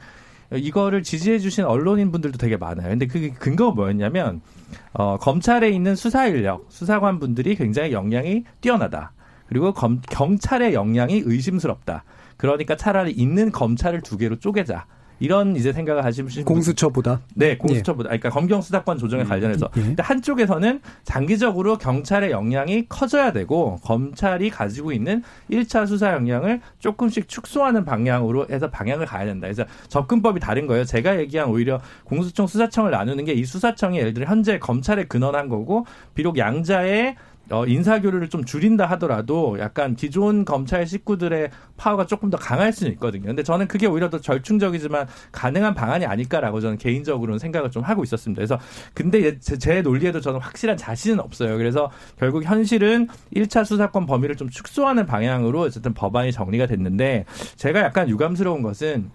이거를 지지해 주신 언론인 분들도 되게 많아요. 근데 그게 근거가 뭐였냐면 어 검찰에 있는 수사 인력, 수사관 분들이 굉장히 역량이 뛰어나다. 그리고 검, 경찰의 역량이 의심스럽다. 그러니까 차라리 있는 검찰을 두 개로 쪼개자. 이런 이제 생각을 하시면 공수처보다 네 공수처보다 그러니까 검경 수사권 조정에 음, 관련해서 예. 근데 한쪽에서는 장기적으로 경찰의 역량이 커져야 되고 검찰이 가지고 있는 1차 수사 역량을 조금씩 축소하는 방향으로 해서 방향을 가야 된다. 그래서 접근법이 다른 거예요. 제가 얘기한 오히려 공수청 수사청을 나누는 게 이 수사청이 예를 들어 현재 검찰에 근원한 거고 비록 양자의 어, 인사교류를 좀 줄인다 하더라도 약간 기존 검찰 식구들의 파워가 조금 더 강할 수는 있거든요. 근데 저는 그게 오히려 더 절충적이지만 가능한 방안이 아닐까라고 저는 개인적으로는 생각을 좀 하고 있었습니다. 그래서 근데 제, 제 논리에도 저는 확실한 자신은 없어요. 그래서 결국 현실은 1차 수사권 범위를 좀 축소하는 방향으로 어쨌든 법안이 정리가 됐는데 제가 약간 유감스러운 것은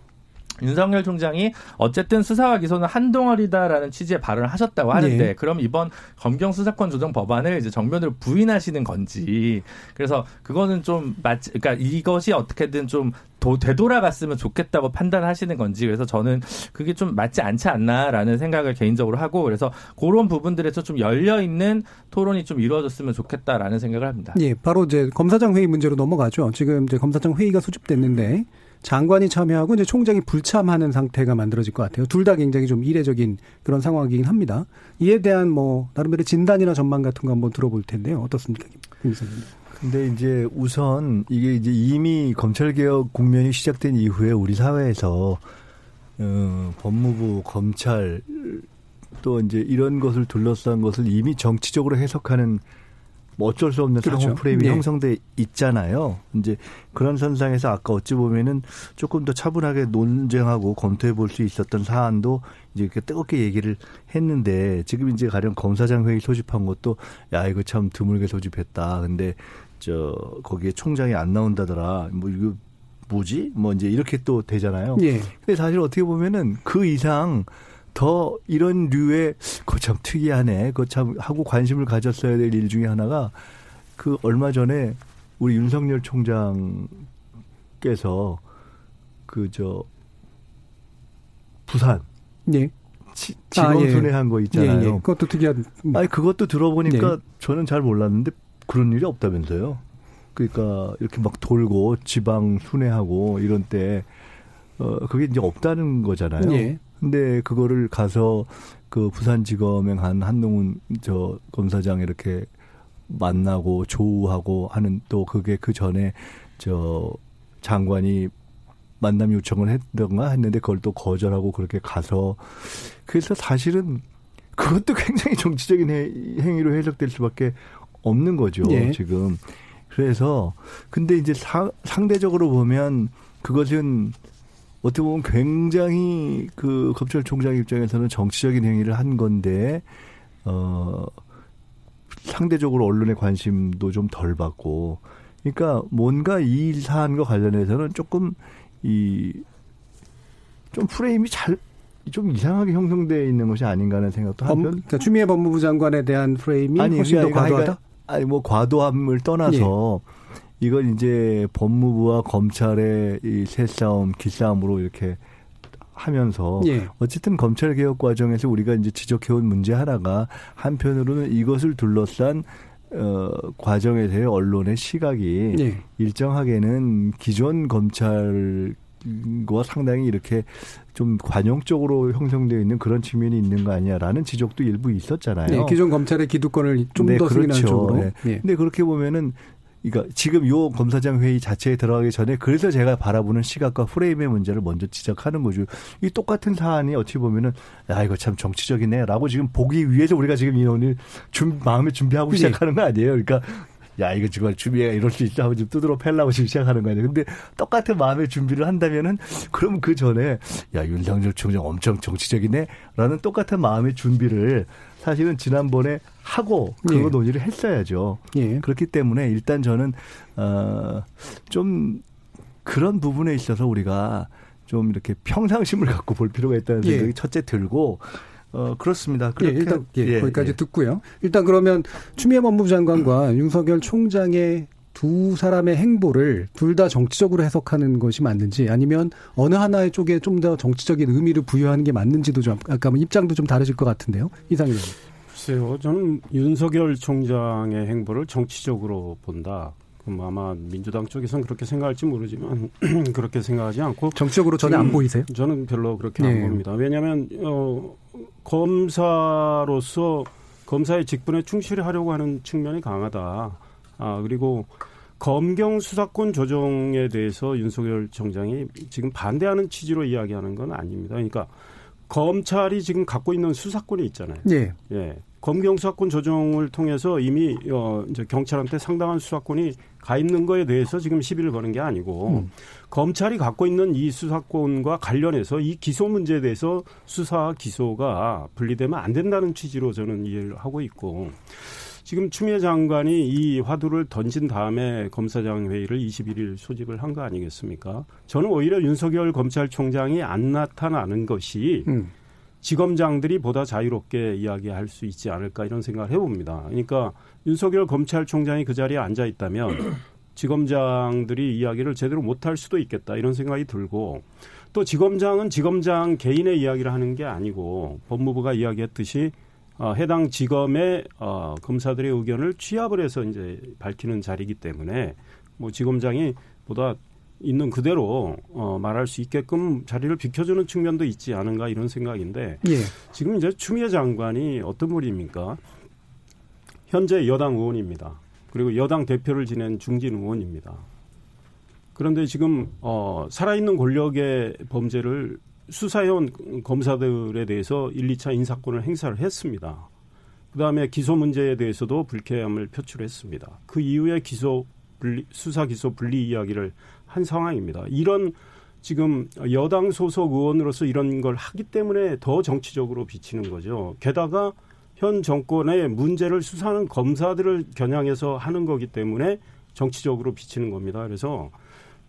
윤석열 총장이 어쨌든 수사와 기소는 한동안이다라는 취지의 발언을 하셨다고 하는데 네. 그럼 이번 검경 수사권 조정 법안을 이제 정면으로 부인하시는 건지 그래서 그거는 좀 맞, 그러니까 이것이 어떻게든 좀 도, 되돌아갔으면 좋겠다고 판단하시는 건지 그래서 저는 그게 좀 맞지 않지 않나라는 생각을 개인적으로 하고 그래서 그런 부분들에서 좀 열려 있는 토론이 좀 이루어졌으면 좋겠다라는 생각을 합니다. 예, 바로 이제 검사장 회의 문제로 넘어가죠. 지금 이제 검사장 회의가 소집됐는데 장관이 참여하고 이제 총장이 불참하는 상태가 만들어질 것 같아요. 둘 다 굉장히 좀 이례적인 그런 상황이긴 합니다. 이에 대한 뭐 나름대로 진단이나 전망 같은 거 한번 들어볼 텐데요. 어떻습니까, 김 기자님? 근데 이제 우선 이게 이제 이미 검찰 개혁 국면이 시작된 이후에 우리 사회에서 어, 법무부, 검찰 또 이제 이런 것을 둘러싼 것을 이미 정치적으로 해석하는 뭐 어쩔 수 없는 그렇죠. 상호 프레임이 네. 형성돼 있잖아요. 이제 그런 선상에서 아까 어찌 보면은 조금 더 차분하게 논쟁하고 검토해 볼 수 있었던 사안도 이제 이렇게 뜨겁게 얘기를 했는데 지금 이제 가령 검사장 회의 소집한 것도 야 이거 참 드물게 소집했다. 근데 저 거기에 총장이 안 나온다더라. 뭐 이거 뭐지? 뭐 이제 이렇게 또 되잖아요. 예. 근데 사실 어떻게 보면은 그 이상 더 이런 류의 그참 특이하네. 그참 하고 관심을 가졌어야 될 일 중에 하나가 그 얼마 전에 우리 윤석열 총장께서 그 저 부산 예. 지, 직원 아, 예. 순회한 거 있잖아요. 예, 예. 그것도 특이한. 아니 그것도 들어보니까 네. 저는 잘 몰랐는데 그런 일이 없다면서요. 그러니까 이렇게 막 돌고 지방 순회하고 이런 때 어, 그게 이제 없다는 거잖아요. 예. 근데 그거를 가서 그 부산지검행 한 한동훈 저 검사장 이렇게 만나고 조우하고 하는 또 그게 그 전에 저 장관이 만남 요청을 했던가 했는데 그걸 또 거절하고 그렇게 가서 그래서 사실은 그것도 굉장히 정치적인 행위로 해석될 수밖에 없는 거죠 예. 지금 그래서 근데 이제 사, 상대적으로 보면 그것은 어떻게 보면 굉장히 그 검찰총장 입장에서는 정치적인 행위를 한 건데 어 상대적으로 언론의 관심도 좀 덜 받고 그러니까 뭔가 이 사안과 관련해서는 조금 이 좀 프레임이 잘 좀 이상하게 형성되어 있는 것이 아닌가 하는 생각도 하면 그러니까 추미애 법무부 장관에 대한 프레임이 아니, 훨씬 더 과도하다. 아니 뭐 과도함을 떠나서 예. 이걸 이제 법무부와 검찰의 이 새싸움, 기싸움으로 이렇게 하면서 예. 어쨌든 검찰 개혁 과정에서 우리가 이제 지적해온 문제 하나가 한편으로는 이것을 둘러싼 어 과정에 대해 언론의 시각이 예. 일정하게는 기존 검찰 과 상당히 이렇게 좀 관용적으로 형성되어 있는 그런 측면이 있는 거 아니냐라는 지적도 일부 있었잖아요. 네, 기존 검찰의 기득권을 좀더 네, 그렇죠. 승인하는 쪽으로. 네. 네. 근데 그렇게 보면은 그러니까 지금 요 검사장 회의 자체에 들어가기 전에 그래서 제가 바라보는 시각과 프레임의 문제를 먼저 지적하는 거죠. 이 똑같은 사안이 어찌 보면은 야 이거 참 정치적이네라고 지금 보기 위해서 우리가 지금 이 오늘 준 마음에 준비하고 네. 시작하는 거 아니에요. 그러니까 야 이거 지금 준비가 이럴 수 있다 하고 지금 뜯으러 팰라고 지금 시작하는 거 아니에요. 근데 똑같은 마음의 준비를 한다면은 그럼 그 전에 야 윤석열 총장 엄청 정치적이네라는 똑같은 마음의 준비를 사실은 지난번에 하고 그거 예. 논의를 했어야죠. 예. 그렇기 때문에 일단 저는 어좀 그런 부분에 있어서 우리가 좀 이렇게 평상심을 갖고 볼 필요가 있다는 예. 생각이 예. 첫째 들고 어 그렇습니다. 그렇게 예, 일단 예, 거기까지 예. 듣고요. 일단 그러면 추미애 법무부 장관과 윤석열 총장의 두 사람의 행보를 둘 다 정치적으로 해석하는 것이 맞는지 아니면 어느 하나의 쪽에 좀 더 정치적인 의미를 부여하는 게 맞는지도 좀 아까 뭐 입장도 좀 다르실 것 같은데요. 이상일 글쎄요. 저는 윤석열 총장의 행보를 정치적으로 본다. 그럼 아마 민주당 쪽에서는 그렇게 생각할지 모르지만 그렇게 생각하지 않고 정치적으로 전혀 안 보이세요? 저는 별로 그렇게 네. 안 봅니다. 왜냐하면 어, 검사로서 검사의 직분에 충실하려고 하는 측면이 강하다. 아, 그리고 검경 수사권 조정에 대해서 윤석열 총장이 지금 반대하는 취지로 이야기하는 건 아닙니다. 그러니까 검찰이 지금 갖고 있는 수사권이 있잖아요. 예. 예. 검경 수사권 조정을 통해서 이미 어 이제 경찰한테 상당한 수사권이 가 있는 거에 대해서 지금 시비를 거는 게 아니고 음. 검찰이 갖고 있는 이 수사권과 관련해서 이 기소 문제에 대해서 수사 기소가 분리되면 안 된다는 취지로 저는 이해를 하고 있고 지금 추미애 장관이 이 화두를 던진 다음에 검사장 회의를 21일 소집을 한 거 아니겠습니까? 저는 오히려 윤석열 검찰총장이 안 나타나는 것이 음. 지검장들이 보다 자유롭게 이야기할 수 있지 않을까 이런 생각을 해봅니다. 그러니까 윤석열 검찰총장이 그 자리에 앉아 있다면 지검장들이 이야기를 제대로 못할 수도 있겠다 이런 생각이 들고 또 지검장은 지검장 개인의 이야기를 하는 게 아니고 법무부가 이야기했듯이 어, 해당 지검의 어, 검사들의 의견을 취합을 해서 이제 밝히는 자리이기 때문에 뭐 지검장이 보다 있는 그대로 어, 말할 수 있게끔 자리를 비켜주는 측면도 있지 않은가 이런 생각인데 예. 지금 이제 추미애 장관이 어떤 분입니까? 현재 여당 의원입니다. 그리고 여당 대표를 지낸 중진 의원입니다. 그런데 지금 어, 살아있는 권력의 범죄를 수사해온 검사들에 대해서 1, 2차 인사권을 행사를 했습니다. 그 다음에 기소 문제에 대해서도 불쾌함을 표출했습니다. 그 이후에 기소 분리, 수사 기소 분리 이야기를 한 상황입니다. 이런 지금 여당 소속 의원으로서 이런 걸 하기 때문에 더 정치적으로 비치는 거죠. 게다가 현 정권의 문제를 수사하는 검사들을 겨냥해서 하는 거기 때문에 정치적으로 비치는 겁니다. 그래서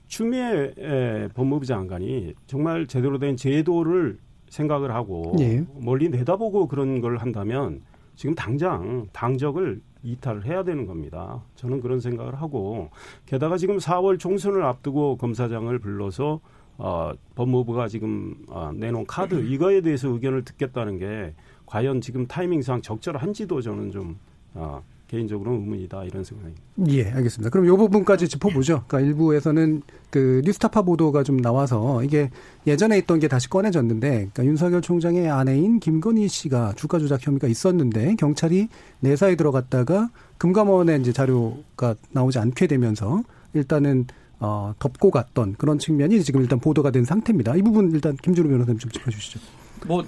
추미애 법무부 장관이 정말 제대로 된 제도를 생각을 하고 네. 멀리 내다보고 그런 걸 한다면 지금 당장 당적을 이탈을 해야 되는 겁니다. 저는 그런 생각을 하고 게다가 지금 4월 총선을 앞두고 검사장을 불러서 어, 법무부가 지금 어, 내놓은 카드 이거에 대해서 의견을 듣겠다는 게 과연 지금 타이밍상 적절한지도 저는 좀 어, 개인적으로 의문이다 이런 생각입니다. 예, 알겠습니다. 그럼 이 부분까지 짚어보죠. 그러니까 일부에서는 그 뉴스타파 보도가 좀 나와서 이게 예전에 있던 게 다시 꺼내졌는데, 그러니까 윤석열 총장의 아내인 김건희 씨가 주가 조작 혐의가 있었는데 경찰이 내사에 들어갔다가 금감원에 이제 자료가 나오지 않게 되면서 일단은 어, 덮고 갔던 그런 측면이 지금 일단 보도가 된 상태입니다. 이 부분 일단 김준호 변호사님 좀 짚어주시죠. 뭐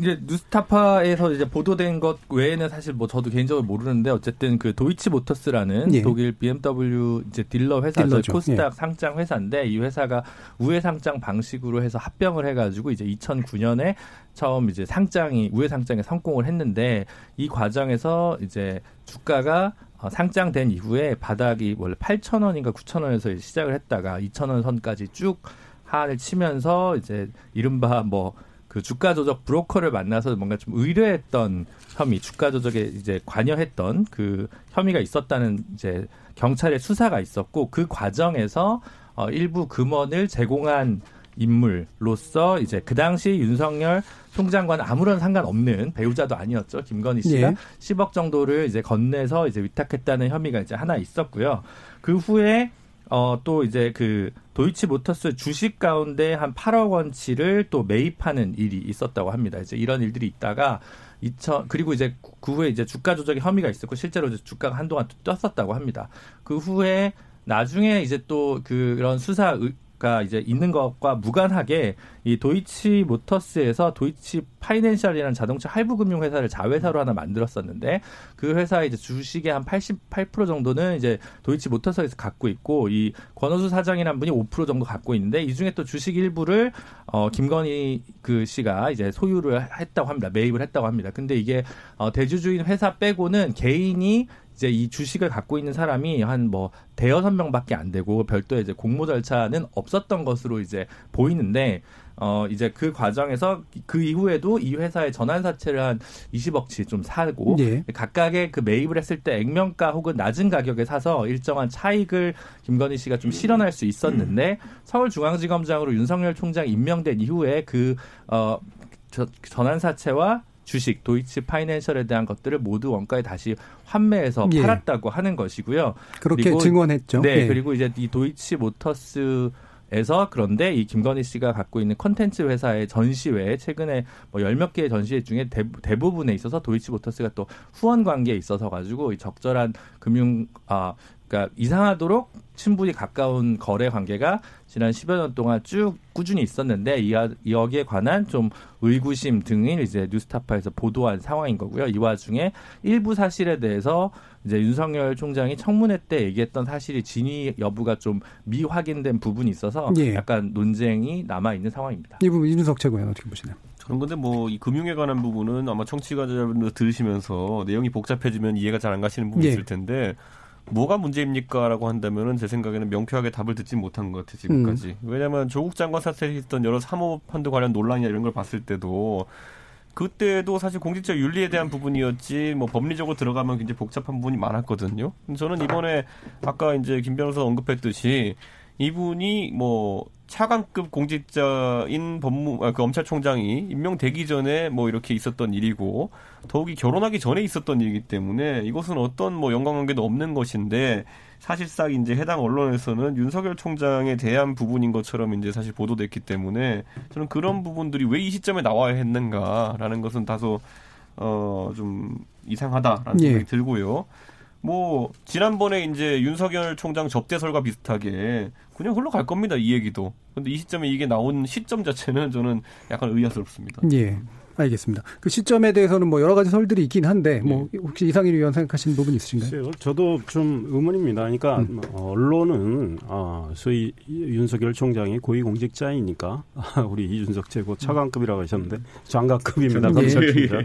이제 뉴스타파에서 이제 보도된 것 외에는 사실 뭐 저도 개인적으로 모르는데 어쨌든 그 도이치 모터스라는 예. 독일 BMW 이제 딜러 회사죠. 코스닥 예. 상장 회사인데 이 회사가 우회 상장 방식으로 해서 합병을 해가지고 이제 2009년에 처음 이제 상장이 우회 상장에 성공을 했는데 이 과정에서 이제 주가가 어, 상장된 이후에 바닥이 원래 8천 원인가 9천 원에서 시작을 했다가 2천 원 선까지 쭉 하한을 치면서 이제 이른바 뭐 그 주가 조작 브로커를 만나서 뭔가 좀 의뢰했던 혐의, 주가 조작에 이제 관여했던 그 혐의가 있었다는 이제 경찰의 수사가 있었고 그 과정에서 어 일부 금원을 제공한 인물로서 이제 그 당시 윤석열 총장과는 아무런 상관없는 배우자도 아니었죠. 김건희 씨가 예. 10억 정도를 이제 건네서 이제 위탁했다는 혐의가 이제 하나 있었고요. 그 후에 어, 또 이제 그 도이치 모터스 주식 가운데 한 8억 원치를 또 매입하는 일이 있었다고 합니다. 이제 이런 일들이 있다가 2000 그리고 이제 그 후에 이제 주가 조작의 혐의가 있었고 실제로 이제 주가가 한동안 떴었다고 합니다. 그 후에 나중에 이제 또 그런 수사 가 이제 있는 것과 무관하게 이 도이치 모터스에서 도이치 파이낸셜이라는 자동차 할부 금융 회사를 자회사로 하나 만들었었는데 그 회사의 이제 주식의 한 88% 정도는 이제 도이치 모터스에서 갖고 있고 이 권호수 사장이라는 분이 5% 정도 갖고 있는데 이 중에 또 주식 일부를 어 김건희 그 씨가 이제 소유를 했다고 합니다. 매입을 했다고 합니다. 근데 이게 어 대주주인 회사 빼고는 개인이 이제 이 주식을 갖고 있는 사람이 한 뭐 대여섯 명밖에 안 되고 별도의 이제 공모 절차는 없었던 것으로 이제 보이는데 어 이제 그 과정에서 그 이후에도 이 회사의 전환 사채를 한 20억치 좀 사고 예. 각각의 그 매입을 했을 때 액면가 혹은 낮은 가격에 사서 일정한 차익을 김건희 씨가 좀 실현할 수 있었는데 서울중앙지검장으로 윤석열 총장 임명된 이후에 그어 전환 사채와 주식 도이치 파이낸셜에 대한 것들을 모두 원가에 다시 환매해서 예. 팔았다고 하는 것이고요. 그렇게 그리고, 증언했죠. 네, 예. 그리고 이제 이 도이치 모터스 에서 그런데 이 김건희 씨가 갖고 있는 컨텐츠 회사의 전시회 최근에 뭐 열 몇 개의 전시회 중에 대, 부 분에 있어서 도이치모터스가 또 후원 관계에 있어서 가지고 이 적절한 금융 아 그러니까 이상하도록 친분이 가까운 거래 관계가 지난 10여 년 동안 쭉 꾸준히 있었는데 이, 여기에 관한 좀 의구심 등을 이제 뉴스타파에서 보도한 상황인 거고요. 이 와중에 일부 사실에 대해서 이제 윤석열 총장이 청문회 때 얘기했던 사실이 진위 여부가 좀 미확인된 부분이 있어서 예. 약간 논쟁이 남아 있는 상황입니다. 이 부분 이준석 최고위원 어떻게 보시나요? 저는 근데 뭐 이 금융에 관한 부분은 아마 청취자분들 들으시면서 내용이 복잡해지면 이해가 잘 안 가시는 부분이 예. 있을 텐데 뭐가 문제입니까라고 한다면은 제 생각에는 명쾌하게 답을 듣지 못한 것 같아요 지금까지. 음. 왜냐하면 조국 장관 사태에 있던 여러 사모펀드 관련 논란이나 이런 걸 봤을 때도 그때도 사실 공직자 윤리에 대한 부분이었지 뭐 법리적으로 들어가면 굉장히 복잡한 부분이 많았거든요. 저는 이번에 아까 이제 김 변호사 언급했듯이 이분이 뭐 차관급 공직자인 법무 아, 그 검찰총장이 임명되기 전에 뭐 이렇게 있었던 일이고 더욱이 결혼하기 전에 있었던 일이기 때문에 이것은 어떤 뭐 연관관계도 없는 것인데 사실상 이제 해당 언론에서는 윤석열 총장에 대한 부분인 것처럼 이제 사실 보도됐기 때문에 저는 그런 부분들이 왜 이 시점에 나와야 했는가라는 것은 다소 어 좀 이상하다라는 예. 생각이 들고요. 뭐 지난번에 이제 윤석열 총장 접대설과 비슷하게 그냥 흘러갈 겁니다 이 얘기도. 근데 이 시점에 이게 나온 시점 자체는 저는 약간 의아스럽습니다. 예. 알겠습니다. 그 시점에 대해서는 뭐 여러 가지 설들이 있긴 한데 뭐 네. 혹시 이상일 위원 생각하시는 부분 있으신가요? 저도 좀 의문입니다. 그러니까 음. 언론은 아, 소위 윤석열 총장이 고위공직자이니까 우리 이준석 최고 차관급이라고 하셨는데 장관급입니다. 예. 검찰총장.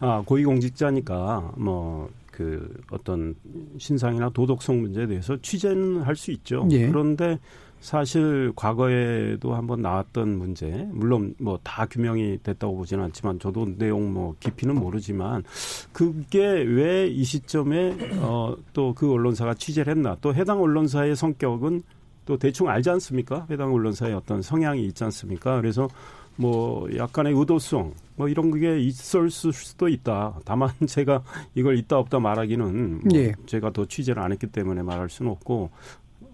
아, 고위공직자니까 뭐. 그 어떤 신상이나 도덕성 문제에 대해서 취재는 할 수 있죠. 예. 그런데 사실 과거에도 한번 나왔던 문제, 물론 뭐 다 규명이 됐다고 보지는 않지만 저도 내용 뭐 깊이는 모르지만 그게 왜 이 시점에 어 또 그 언론사가 취재를 했나 또 해당 언론사의 성격은 또 대충 알지 않습니까? 해당 언론사의 어떤 성향이 있지 않습니까? 그래서 뭐 약간의 의도성 뭐 이런 게 있을 수도 있다. 다만 제가 이걸 있다 없다 말하기는 뭐 예. 제가 더 취재를 안 했기 때문에 말할 수는 없고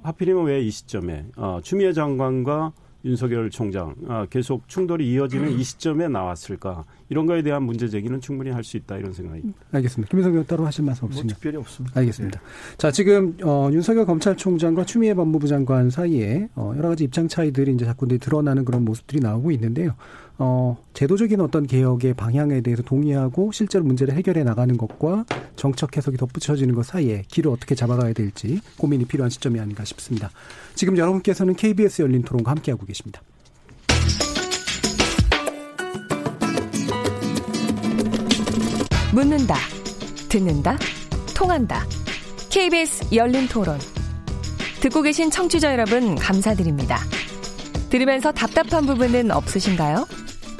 하필이면 왜 이 시점에 어, 추미애 장관과 윤석열 총장 아, 계속 충돌이 이어지는 이 시점에 나왔을까 이런 거에 대한 문제 제기는 충분히 할 수 있다 이런 생각입니다. 알겠습니다. 김민석 의원 따로 하실 말씀 없습니다. 뭐 특별히 없습니다. 알겠습니다. 네. 자 지금 어, 윤석열 검찰총장과 추미애 법무부 장관 사이에 어, 여러 가지 입장 차이들이 이제 자꾸 드러나는 그런 모습들이 나오고 있는데요. 어, 제도적인 어떤 개혁의 방향에 대해서 동의하고 실제로 문제를 해결해 나가는 것과 정책 해석이 덧붙여지는 것 사이에 길을 어떻게 잡아가야 될지 고민이 필요한 시점이 아닌가 싶습니다. 지금 여러분께서는 KBS 열린 토론과 함께하고 계십니다. 묻는다, 듣는다, 통한다. KBS 열린 토론. 듣고 계신 청취자 여러분, 감사드립니다. 들으면서 답답한 부분은 없으신가요?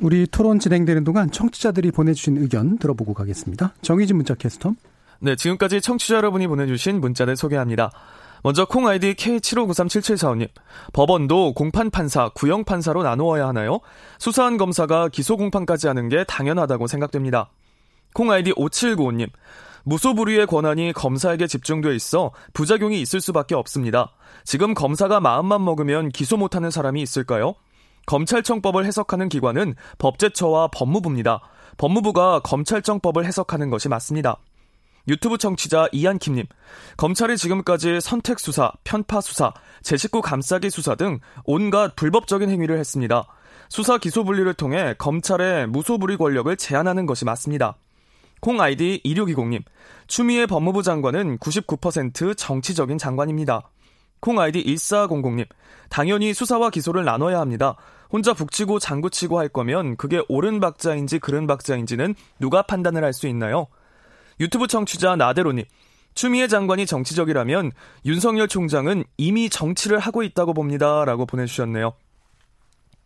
우리 토론 진행되는 동안 청취자들이 보내주신 의견 들어보고 가겠습니다. 정의진 문자 캐스터. 네, 지금까지 청취자 여러분이 보내주신 문자를 소개합니다. 먼저 콩 아이디 K75937745님. 법원도 공판 판사, 구형 판사로 나누어야 하나요? 수사한 검사가 기소 공판까지 하는 게 당연하다고 생각됩니다. 콩 아이디 5795님. 무소불위의 권한이 검사에게 집중돼 있어 부작용이 있을 수밖에 없습니다. 지금 검사가 마음만 먹으면 기소 못하는 사람이 있을까요? 검찰청법을 해석하는 기관은 법제처와 법무부입니다. 법무부가 검찰청법을 해석하는 것이 맞습니다. 유튜브 청취자 이한킴님, 검찰이 지금까지 선택 수사, 편파 수사, 제 식구 감싸기 수사 등 온갖 불법적인 행위를 했습니다. 수사 기소 분리를 통해 검찰의 무소불위 권력을 제한하는 것이 맞습니다. 콩 아이디 2620님, 추미애 법무부 장관은 99% 정치적인 장관입니다. 콩 아이디 1400님, 당연히 수사와 기소를 나눠야 합니다. 혼자 북치고 장구치고 할 거면 그게 옳은 박자인지 그른 박자인지는 누가 판단을 할 수 있나요? 유튜브 청취자 나대로님, 추미애 장관이 정치적이라면 윤석열 총장은 이미 정치를 하고 있다고 봅니다. 라고 보내주셨네요.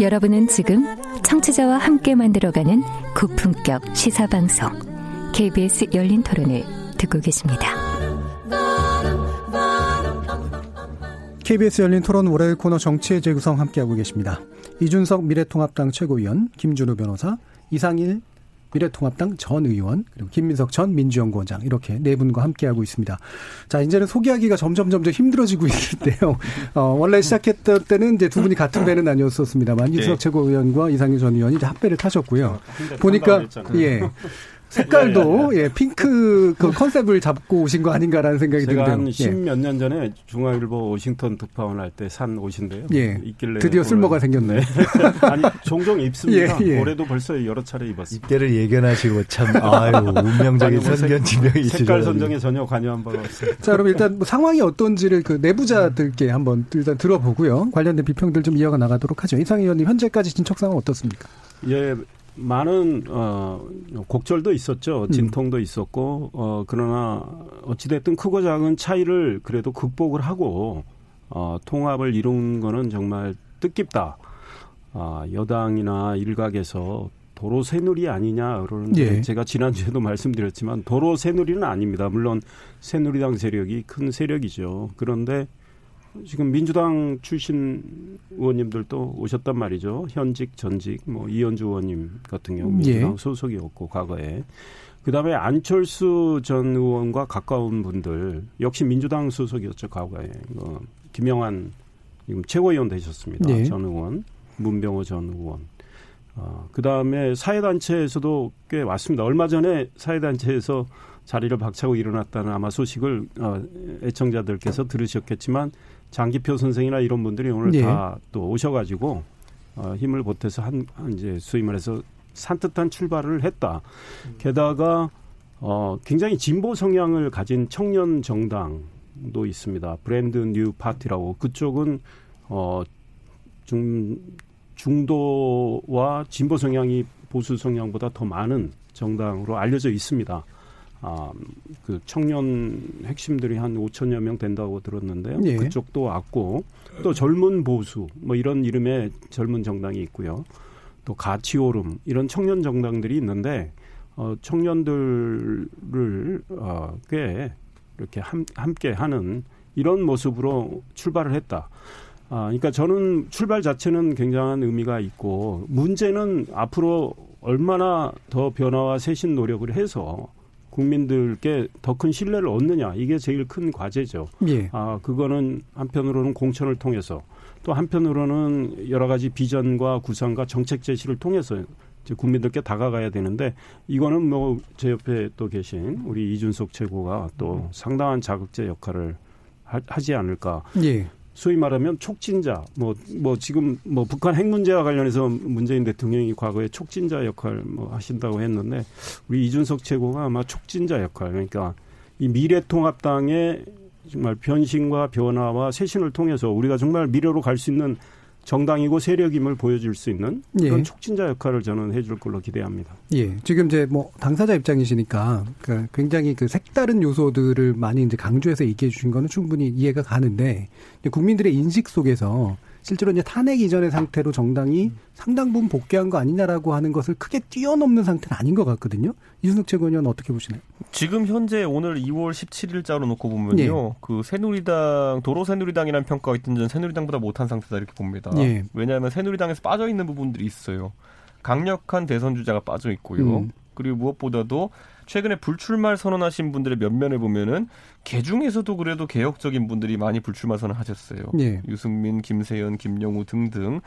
여러분은 지금 청취자와 함께 만들어가는 고품격 시사방송 KBS 열린 토론을 듣고 계십니다. KBS 열린 토론 월요일 코너 정치의 재구성 함께하고 계십니다. 이준석 미래통합당 최고위원, 김준우 변호사, 이상일 미래통합당 전 의원 그리고 김민석 전 민주연구원장 이렇게 네 분과 함께하고 있습니다. 자 이제는 소개하기가 점점 점점 힘들어지고 있을 때요. 어, 원래 시작했던 때는 이제 두 분이 같은 배는 아니었었습니다만 네. 이준석 최고위원과 이상희 전 의원이 이제 합배를 타셨고요. 어, 보니까 예. 색깔도 예, 핑크 그 컨셉을 잡고 오신 거 아닌가라는 생각이 드는데요. 제가 한 십몇 년 전에 중앙일보 워싱턴 특파원 할 때 산 옷인데요. 예. 있길래 드디어 쓸모가 생겼네. 아니 종종 입습니다. 예, 예. 올해도 벌써 여러 차례 입었습니다. 이때를 예견하시고 참 아유 운명적인 선견 지명이 색깔 선정에 전혀 관여한 바가 없습니다. 자, 그럼 일단 뭐 상황이 어떤지를 그 내부자들께 한번 일단 들어보고요. 관련된 비평들 좀 이어가 나가도록 하죠. 이상 의원님 현재까지 진척 상황 어떻습니까? 예, 많은 어 곡절도 있었죠. 음. 진통도 음. 있었고 어 그러나 어찌 됐든 크고 작은 차이를 그래도 극복을 하고 어 통합을 이룬 거는 정말 뜻깊다. 아, 여당이나 일각에서 도로 새누리 아니냐 그러는데 예. 제가 지난주에도 말씀드렸지만 도로 새누리는 아닙니다. 물론 새누리당 세력이 큰 세력이죠. 그런데 지금 민주당 출신 의원님들도 오셨단 말이죠. 현직, 전직, 뭐 이현주 의원님 같은 경우 민주당 예. 소속이었고 과거에 그다음에 안철수 전 의원과 가까운 분들 역시 민주당 소속이었죠 과거에 어, 김영환 지금 최고위원 되셨습니다. 예. 전 의원, 문병호 전 의원. 어, 그다음에 사회단체에서도 꽤 왔습니다. 얼마 전에 사회단체에서 자리를 박차고 일어났다는 아마 소식을 어, 애청자들께서 들으셨겠지만 장기표 선생이나 이런 분들이 오늘 네. 다또 오셔가지고 어, 힘을 보태서 한, 한 이제 수위 말해서 산뜻한 출발을 했다. 게다가 어, 굉장히 진보 성향을 가진 청년 정당도 있습니다. Brand New Party라고 그쪽은 어, 중 중도와 진보 성향이 보수 성향보다 더 많은 정당으로 알려져 있습니다. 아, 그 청년 핵심들이 한 5천여 명 된다고 들었는데요. 예. 그쪽도 왔고 또 젊은 보수 뭐 이런 이름의 젊은 정당이 있고요. 또 가치오름 이런 청년 정당들이 있는데 어, 청년들을 어, 꽤 이렇게 함, 함께 하는 이런 모습으로 출발을 했다. 아, 그러니까 저는 출발 자체는 굉장한 의미가 있고 문제는 앞으로 얼마나 더 변화와 쇄신 노력을 해서 국민들께 더 큰 신뢰를 얻느냐 이게 제일 큰 과제죠. 예. 아 그거는 한편으로는 공천을 통해서 또 한편으로는 여러 가지 비전과 구상과 정책 제시를 통해서 이제 국민들께 다가가야 되는데 이거는 뭐 제 옆에 또 계신 우리 이준석 최고가 또 상당한 자극제 역할을 하, 지 않을까. 예. 소위 말하면 촉진자 뭐뭐 뭐 지금 뭐 북한 핵 문제와 관련해서 문재인 대통령이 과거에 촉진자 역할 뭐 하신다고 했는데 우리 이준석 최고가 아마 촉진자 역할. 그러니까 이 미래통합당의 정말 변신과 변화와 쇄신을 통해서 우리가 정말 미래로 갈 수 있는 정당이고 세력임을 보여줄 수 있는 그런 예. 촉진자 역할을 저는 해줄 걸로 기대합니다. 예. 지금 이제 뭐 당사자 입장이시니까 그 굉장히 그 색다른 요소들을 많이 이제 강조해서 얘기해 주신 거는 충분히 이해가 가는데 국민들의 인식 속에서 실제로 이제 탄핵 이전의 상태로 정당이 음. 상당 부분 복귀한 거 아니냐라고 하는 것을 크게 뛰어넘는 상태는 아닌 것 같거든요. 이순석 최고위원 어떻게 보시나요? 지금 현재 오늘 2월 17일자로 놓고 보면요. 예. 그 새누리당 도로 새누리당이라는 평가가 있던 전 새누리당보다 못한 상태다 이렇게 봅니다. 예. 왜냐하면 새누리당에서 빠져 있는 부분들이 있어요. 강력한 대선 주자가 빠져 있고요. 음. 그리고 무엇보다도 최근에 불출마 선언하신 분들의 면면을 보면은 개 중에서도 그래도 개혁적인 분들이 많이 불출마 선언하셨어요. 예. 유승민, 김세연, 김영우 등등.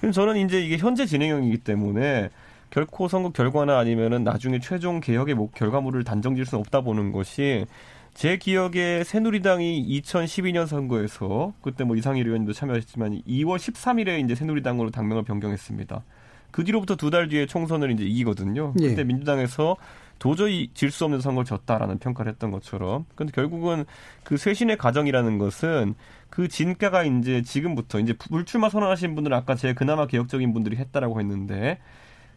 그럼 저는 이제 이게 현재 진행형이기 때문에 결코 선거 결과나 아니면은 나중에 최종 개혁의 목 결과물을 단정질 수는 없다 보는 것이 제 기억에 새누리당이 2012년 선거에서 그때 뭐 이상일 의원님도 참여하셨지만 2월 13일에 이제 새누리당으로 당명을 변경했습니다. 그 뒤로부터 두 달 뒤에 총선을 이제 이기거든요. 예. 그때 민주당에서 도저히 질 수 없는 선거를 졌다라는 평가를 했던 것처럼. 근데 결국은 그 쇄신의 과정이라는 것은 그 진가가 이제 지금부터 이제 불출마 선언하신 분들은 아까 제가 그나마 개혁적인 분들이 했다라고 했는데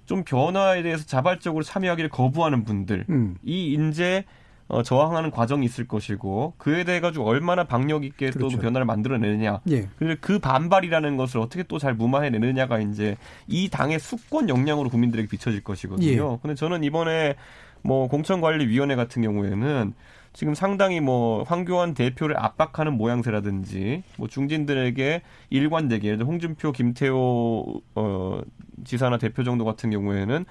좀 변화에 대해서 자발적으로 참여하기를 거부하는 분들이 음. 이제 어, 저항하는 과정이 있을 것이고 그에 대해 가지고 얼마나 박력 있게 그렇죠. 또 변화를 만들어내느냐. 예. 그리고 그 반발이라는 것을 어떻게 또 잘 무마해내느냐가 이제 이 당의 수권 역량으로 국민들에게 비춰질 것이거든요. 예. 근데 저는 이번에 뭐 공천관리위원회 같은 경우에는 지금 상당히 뭐 황교안 대표를 압박하는 모양새라든지 뭐 중진들에게 일관되게 예를 들어 홍준표, 김태호 어 지사나 대표 정도 같은 경우에는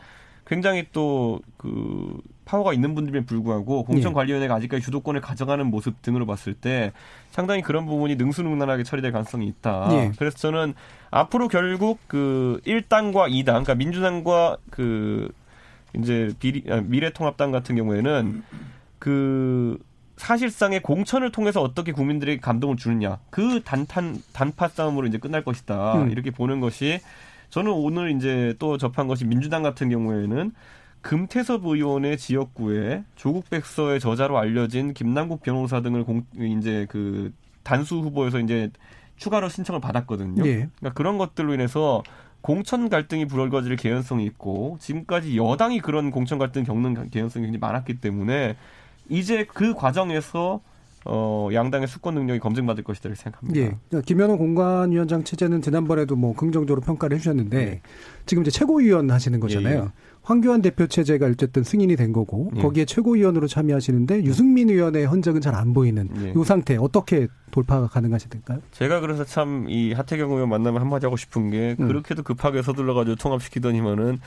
굉장히 또 그 파워가 있는 분들에 불구하고 공천관리위원회가 아직까지 주도권을 가져가는 모습 등으로 봤을 때 상당히 그런 부분이 능수능란하게 처리될 가능성이 있다. 예. 그래서 저는 앞으로 결국 그 1당과 2당, 그러니까 민주당과 그 이제 비리, 아, 미래통합당 같은 경우에는 그 사실상의 공천을 통해서 어떻게 국민들에게 감동을 주느냐 그 단탄 단파 싸움으로 이제 끝날 것이다 음. 이렇게 보는 것이 저는 오늘 이제 또 접한 것이 민주당 같은 경우에는 금태섭 의원의 지역구에 조국 백서의 저자로 알려진 김남국 변호사 등을 공, 이제 그 단수 후보에서 이제 추가로 신청을 받았거든요. 네. 그러니까 그런 것들로 인해서 공천 갈등이 불거질 개연성이 있고 지금까지 여당이 그런 공천 갈등 겪는 개연성이 굉장히 많았기 때문에 이제 그 과정에서 어, 양당의 수권 능력이 검증받을 것이다 이렇게 생각합니다. 예. 김현우 공관위원장 체제는 지난번에도 뭐 긍정적으로 평가를 해주셨는데 네. 지금 이제 최고위원 하시는 거잖아요. 예, 예. 황교안 대표 체제가 어쨌든 승인이 된 거고 예. 거기에 최고위원으로 참여하시는데 유승민 의원의 흔적은 잘 안 보이는 예. 이 상태 어떻게 돌파가 가능하시던가요? 제가 그래서 참 이 하태경 의원 만나면 한마디 하고 싶은 게 음. 그렇게도 급하게 서둘러가지고 통합시키더니만은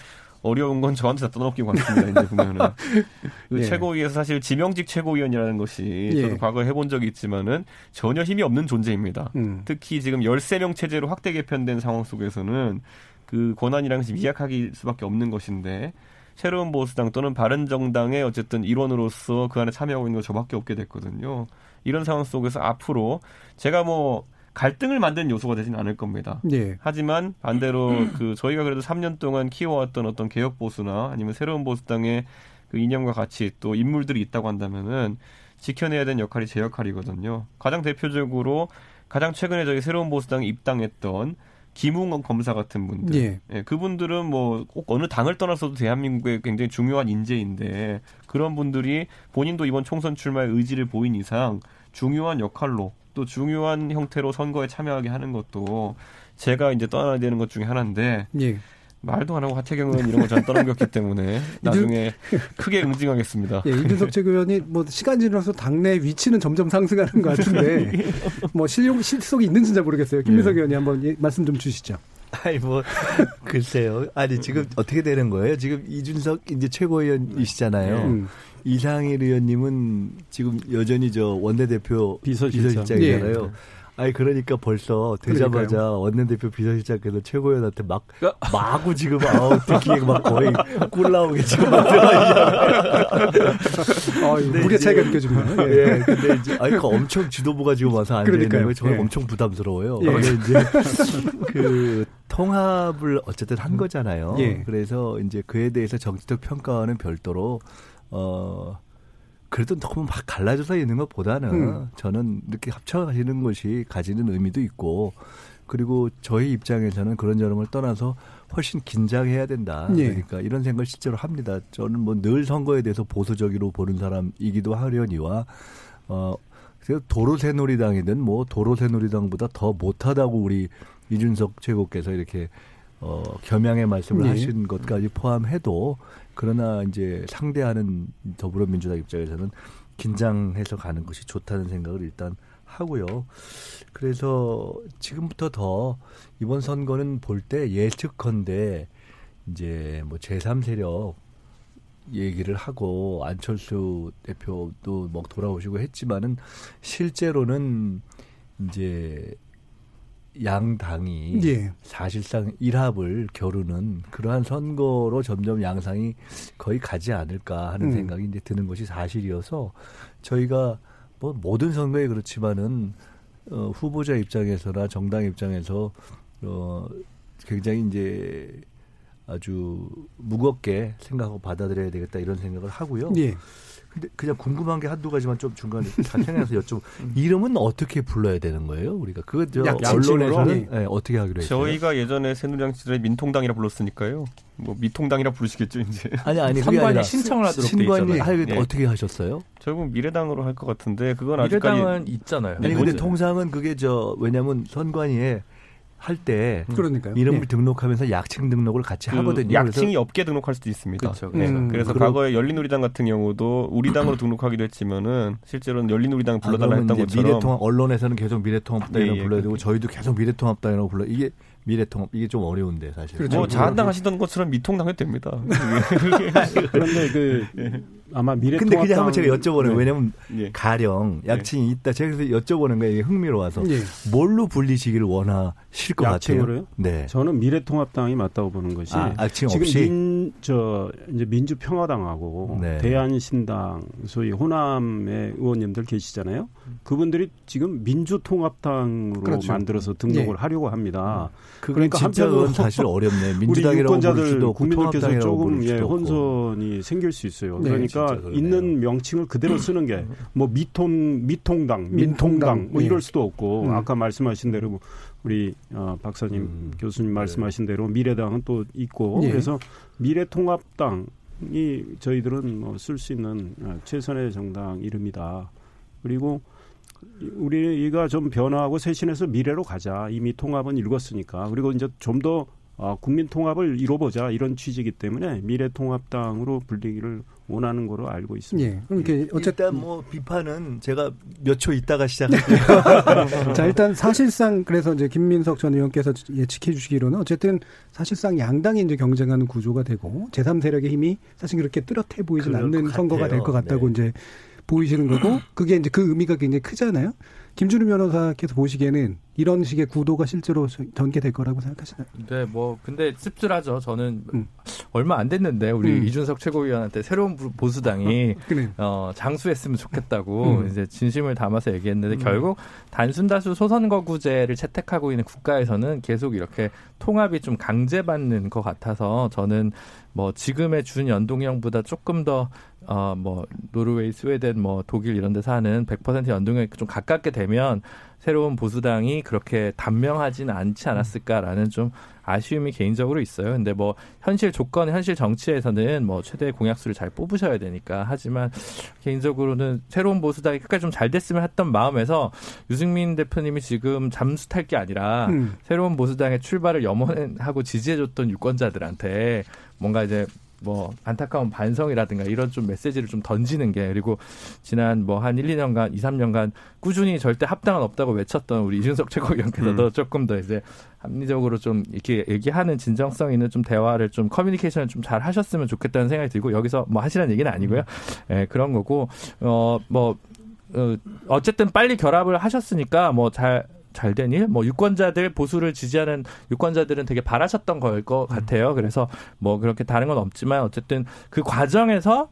어려운 건 저한테 다 떠넘기고 갔습니다. 이제 보면은 그 예. 최고위에서 사실 지명직 최고위원이라는 것이 예. 저도 과거에 해본 적이 있지만은 전혀 힘이 없는 존재입니다. 음. 특히 지금 13명 체제로 확대 개편된 상황 속에서는 그 권한이랑 미약하기 수밖에 없는 것인데 새로운 보수당 또는 바른정당의 어쨌든 일원으로서 그 안에 참여하고 있는 건 저밖에 없게 됐거든요. 이런 상황 속에서 앞으로 제가 뭐 갈등을 만든 요소가 되지는 않을 겁니다. 예. 하지만 반대로 그 저희가 그래도 3년 동안 키워왔던 어떤 개혁 보수나 아니면 새로운 보수당의 그 이념과 가치 또 인물들이 있다고 한다면은 지켜내야 되는 역할이 제 역할이거든요. 가장 대표적으로 가장 최근에 저희 새로운 보수당에 입당했던 김웅원 검사 같은 분들, 예. 예, 그분들은 뭐 꼭 어느 당을 떠나서도 대한민국의 굉장히 중요한 인재인데 그런 분들이 본인도 이번 총선 출마의 의지를 보인 이상 중요한 역할로 또 중요한 형태로 선거에 참여하게 하는 것도 제가 이제 떠나야 되는 것 중에 하나인데 예. 말도 안 하고 하태경은 이런 거잘 떠넘겼기 때문에 나중에 크게 응징하겠습니다. 예, 이준석 최고위원이 뭐 시간 지나서 당내 위치는 점점 상승하는 것 같은데 뭐 실용 실속이 있는지 잘 모르겠어요. 김민석 예. 의원이 한번 예, 말씀 좀 주시죠. 아니 뭐 글쎄요. 아니 지금 어떻게 되는 거예요? 지금 이준석 이제 최고위원이시잖아요. 음. 이상일 의원님은 지금 여전히 저 원내대표 비서실장. 이잖아요 예. 아니 그러니까 벌써 되자마자 그러니까요. 원내대표 비서실장께서 최고위원한테 막 마구 지금 아우 듣기에 막 거의 꿀 나오게 지금. 아, 무게 차이가 느껴집니다. 예. 예. 근데 이제 아니 그 엄청 지도부가 지금 와서 앉아 있는 거 저는 예. 엄청 부담스러워요. 예. 근데 이제 그 통합을 어쨌든 한 거잖아요. 예. 그래서 이제 그에 대해서 정치적 평가는 별도로 어 그래도 너무 막 갈라져서 있는 것보다는 음. 저는 이렇게 합쳐가시는 것이 가지는 의미도 있고 그리고 저희 입장에서는 그런 저런을 떠나서 훨씬 긴장해야 된다. 예. 그러니까 이런 생각을 실제로 합니다. 저는 뭐 늘 선거에 대해서 보수적으로 보는 사람이기도 하려니와 어 그래서 도로새놀이당이든 뭐 도로새놀이당보다 더 못하다고 우리 이준석 최고께서 이렇게 어 겸양의 말씀을 예. 하신 것까지 포함해도 그러나 이제 상대하는 더불어민주당 입장에서는 긴장해서 가는 것이 좋다는 생각을 일단 하고요. 그래서 지금부터 더 이번 선거는 볼 때 예측컨대 이제 뭐 제3세력 얘기를 하고 안철수 대표도 뭐 돌아오시고 했지만은 실제로는 이제 양당이 예. 사실상 일합을 겨루는 그러한 선거로 점점 양상이 거의 가지 않을까 하는 음. 생각이 이제 드는 것이 사실이어서 저희가 뭐 모든 선거에 그렇지만은 어, 후보자 입장에서나 정당 입장에서 어, 굉장히 이제 아주 무겁게 생각하고 받아들여야 되겠다 이런 생각을 하고요. 예. 근데 그냥 궁금한 게 한두 가지만 좀 중간에 자평해서 여쭤 이름은 어떻게 불러야 되는 거예요? 우리가 그거 저 언론에서는 네, 어떻게 하기로 했어요? 저희가 예전에 새누리당 시절에 민통당이라 불렀으니까요. 뭐 미통당이라 부르시겠죠 이제. 아니 아니 선관위 신청을 하도록 신관위 할 네. 어떻게 하셨어요? 결국 미래당으로 할 것 같은데 그건 미래당은 아직까지 있잖아요. 아니 근데 통상은 그게 저 왜냐하면 선관위에 할때 그러니까요. 이름을 네. 등록하면서 약칭 등록을 같이 그 하거든요. 약칭이 없게 등록할 수도 있습니다. 그렇죠. 네. 음, 그래서 그럼, 과거에 열린우리당 같은 경우도 우리당으로 등록하기도 했지만은 실제로는 열린우리당 불러달라 아, 했던 것처럼 미래통합 언론에서는 계속 미래통합당이라고 네, 불러야 되고 저희도 계속 미래통합당이라고 불러 이게 미래통합 이게 좀 어려운데 사실. 그렇죠. 뭐 자한당 하시던 것처럼 미통당 해도 됩니다. 그런데 그 아마 미래 근데 그냥 한번 제가 여쭤보는 네. 왜냐면 예. 가령 약칭이 있다. 제가 그래서 여쭤보는 거예요. 흥미로워서 예. 뭘로 불리시기를 원하실 것 약칭으로요? 같아요. 네. 저는 미래통합당이 맞다고 보는 것이 아, 약칭 지금 없이? 민, 저 이제 민주평화당하고 네. 대한신당 소위 호남의 의원님들 계시잖아요. 그분들이 지금 민주통합당으로 그렇죠. 만들어서 등록을 예. 하려고 합니다. 그건 진짜 그건 사실 어렵네. 민주당이라고 우리 유권자들 국민들께서 조금 예. 혼선이 생길 수 있어요. 네, 그러니까 그러네요. 있는 명칭을 그대로 쓰는 게 뭐 미통 미통당, 민통당, 뭐 예. 이럴 수도 없고 음. 아까 말씀하신 대로 뭐 우리 어, 박사님 음. 교수님 네. 말씀하신 대로 미래당은 또 있고 예. 그래서 미래통합당 이 저희들은 뭐 쓸 수 있는 어, 최선의 정당 이름이다. 그리고 우리가 좀 변화하고 쇄신해서 미래로 가자. 이미 통합은 읽었으니까. 그리고 이제 좀 더 어, 국민 통합을 이뤄보자 이런 취지이기 때문에 미래통합당으로 불리기를 원하는 거로 알고 있습니다. 예. 그럼 이렇게 어쨌든 일단 뭐 비판은 제가 몇 초 있다가 시작할게요. 자, 일단 사실상 그래서 이제 김민석 전 의원께서 예측해 주시기로는 어쨌든 사실상 양당이 이제 경쟁하는 구조가 되고 제3세력의 힘이 사실 그렇게 뚜렷해 보이진 않는 것 선거가 될 것. 같다고 이제 보이시는 거고 그게 이제 그 의미가 굉장히 크잖아요. 김준우 변호사께서 보시기에는 이런 식의 구도가 실제로 전개될 거라고 생각하시나요? 네, 뭐 근데 씁쓸하죠. 저는 얼마 안 됐는데 우리 음. 이준석 최고위원한테 새로운 부- 보수당이 그래. 어, 장수했으면 좋겠다고 음. 이제 진심을 담아서 얘기했는데 음. 결국 단순 다수 소선거구제를 채택하고 있는 국가에서는 계속 이렇게 통합이 좀 강제받는 것 같아서 저는 뭐 지금의 준 연동형보다 조금 더 어 뭐 노르웨이, 스웨덴, 뭐 독일 이런 데서 하는 100% 연동형에 좀 가깝게 되면 새로운 보수당이 그렇게 단명하지는 않지 않았을까라는 좀 아쉬움이 개인적으로 있어요. 근데 뭐 현실 조건, 현실 정치에서는 뭐 최대 공약수를 잘 뽑으셔야 되니까 하지만 개인적으로는 새로운 보수당이 끝까지 좀 잘 됐으면 했던 마음에서 유승민 대표님이 지금 잠수 탈 게 아니라 음. 새로운 보수당의 출발을 염원하고 지지해줬던 유권자들한테 뭔가 이제 뭐 안타까운 반성이라든가 이런 좀 메시지를 좀 던지는 게 그리고 지난 뭐 한 1, 2년간, 2, 3년간 꾸준히 절대 합당은 없다고 외쳤던 우리 이준석 최고위원께서도 조금 더 이제 합리적으로 좀 이렇게 얘기하는 진정성 있는 좀 대화를 좀 커뮤니케이션을 좀 잘 하셨으면 좋겠다는 생각이 들고 여기서 뭐 하시라는 얘기는 아니고요. 예, 그런 거고 어뭐 어, 어쨌든 빨리 결합을 하셨으니까 뭐잘 잘된 일, 뭐 유권자들 보수를 지지하는 유권자들은 되게 바라셨던 걸 것 같아요. 그래서 뭐 그렇게 다른 건 없지만 어쨌든 그 과정에서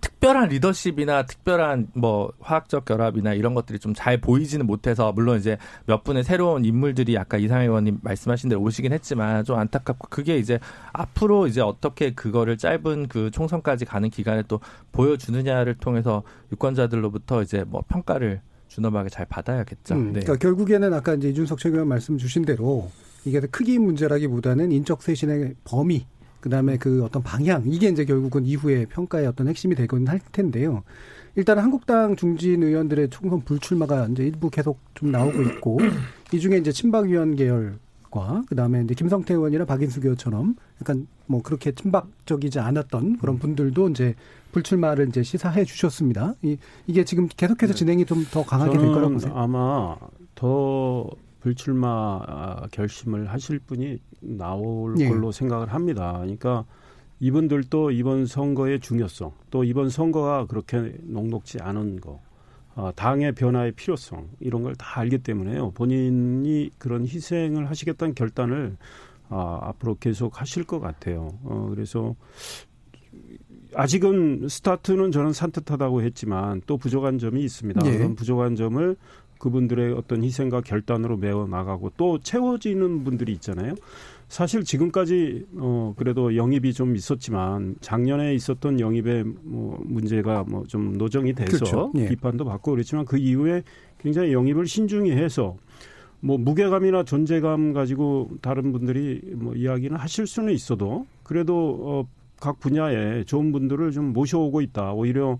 특별한 리더십이나 특별한 뭐 화학적 결합이나 이런 것들이 좀 잘 보이지는 못해서 물론 이제 몇 분의 새로운 인물들이 아까 이상해 의원님 말씀하신 대로 오시긴 했지만 좀 안타깝고 그게 이제 앞으로 이제 어떻게 그거를 짧은 그 총선까지 가는 기간에 또 보여주느냐를 통해서 유권자들로부터 이제 뭐 평가를 준엄하게 잘 받아야겠죠. 음, 네. 그러니까 결국에는 아까 이제 이준석 최고위원 말씀 주신 대로 이게 크기 문제라기보다는 인적 쇄신의 범위, 그 다음에 그 어떤 방향 이게 이제 결국은 이후의 평가의 어떤 핵심이 되곤 할 텐데요. 일단 한국당 중진 의원들의 총선 불출마가 이제 일부 계속 좀 나오고 있고 이 중에 이제 친박 위원 계열과 그 다음에 이제 김성태 의원이나 박인수 의원처럼 약간 뭐 그렇게 친박적이지 않았던 그런 분들도 이제 불출마를 이제 시사해 주셨습니다. 이, 이게 지금 계속해서 진행이 좀 더 강하게 될 거라고 보세요. 아마 더 불출마 아, 결심을 하실 분이 나올 예. 걸로 생각을 합니다. 그러니까 이분들도 이번 선거의 중요성, 또 이번 선거가 그렇게 녹록지 않은 거, 아, 당의 변화의 필요성 이런 걸 다 알기 때문에요. 본인이 그런 희생을 하시겠다는 결단을 아, 앞으로 계속 하실 것 같아요. 어, 그래서 아직은 스타트는 저는 산뜻하다고 했지만 또 부족한 점이 있습니다. 예. 그런 부족한 점을 그분들의 어떤 희생과 결단으로 메워 나가고 또 채워지는 분들이 있잖아요. 사실 지금까지 어 그래도 영입이 좀 있었지만 작년에 있었던 영입의 뭐 문제가 뭐 좀 노정이 돼서 그렇죠. 예. 비판도 받고 그랬지만 그 이후에 굉장히 영입을 신중히 해서 뭐 무게감이나 존재감 가지고 다른 분들이 뭐 이야기는 하실 수는 있어도 그래도 어, 각 분야에 좋은 분들을 좀 모셔오고 있다. 오히려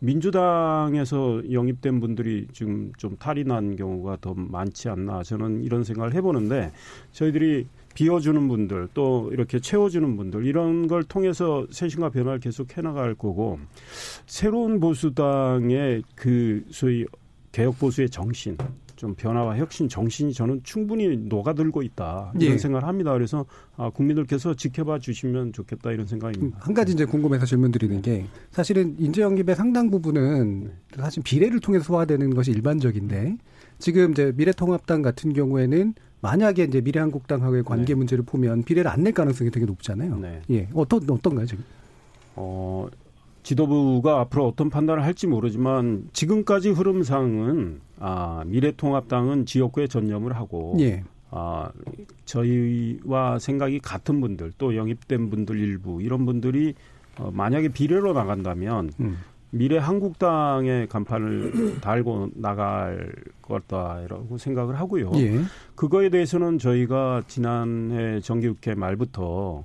민주당에서 영입된 분들이 지금 좀 탈이 난 경우가 더 많지 않나 저는 이런 생각을 해보는데 저희들이 비워주는 분들 또 이렇게 채워주는 분들 이런 걸 통해서 쇄신과 변화를 계속 해나갈 거고 새로운 보수당의 그 소위 개혁 보수의 정신 좀 변화와 혁신 정신이 저는 충분히 녹아들고 있다 이런 예. 생각을 합니다. 그래서 아, 국민들께서 지켜봐 주시면 좋겠다 이런 생각입니다. 한 가지 이제 궁금해서 질문드리는 게 사실은 인재 영입의 상당 부분은 사실 비례를 통해서 소화되는 것이 일반적인데 지금 이제 미래통합당 같은 경우에는 만약에 이제 미래한국당하고의 관계 네. 문제를 보면 비례를 안 낼 가능성이 되게 높잖아요. 네. 예, 어떤 어떤가요 지금? 어 지도부가 앞으로 어떤 판단을 할지 모르지만 지금까지 흐름상은 아, 미래통합당은 지역구에 전념을 하고 예. 아, 저희와 생각이 같은 분들 또 영입된 분들 일부 이런 분들이 어, 만약에 비례로 나간다면 음. 미래 한국당의 간판을 달고 나갈 거다라고 생각을 하고요. 예. 그거에 대해서는 저희가 지난해 정기국회 말부터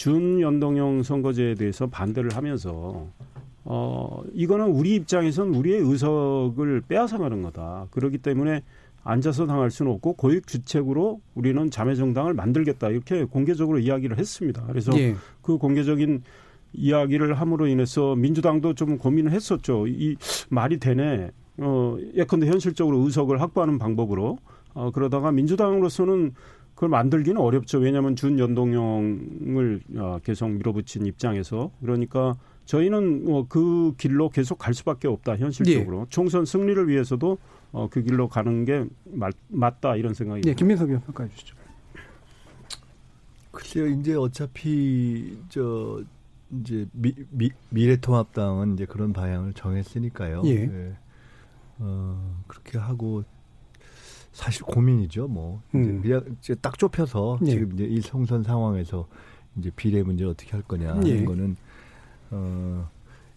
준연동형 선거제에 대해서 반대를 하면서 어 이거는 우리 입장에선 우리의 의석을 빼앗아가는 거다. 그렇기 때문에 앉아서 당할 수는 없고 고액 주책으로 우리는 자매 정당을 만들겠다 이렇게 공개적으로 이야기를 했습니다. 그래서 예. 그 공개적인 이야기를 함으로 인해서 민주당도 좀 고민을 했었죠. 이 말이 되네. 어 예컨대 현실적으로 의석을 확보하는 방법으로 어 그러다가 민주당으로서는 그걸 만들기는 어렵죠. 왜냐하면 준연동형을 어, 계속 밀어붙인 입장에서 그러니까 저희는 뭐 그 길로 계속 갈 수밖에 없다 현실적으로 예. 총선 승리를 위해서도 어, 그 길로 가는 게 맞, 맞다 이런 생각이. 네, 김민석 의원 평가해 주시죠. 글쎄요, 이제 어차피 저 이제 미, 미, 미래통합당은 이제 그런 방향을 정했으니까요. 예. 네. 어, 그렇게 하고 사실 고민이죠. 뭐 음. 그냥 이제 딱 좁혀서 예. 지금 이제 이 총선 상황에서 이제 비례 문제를 어떻게 할 거냐 하는 예. 거는 어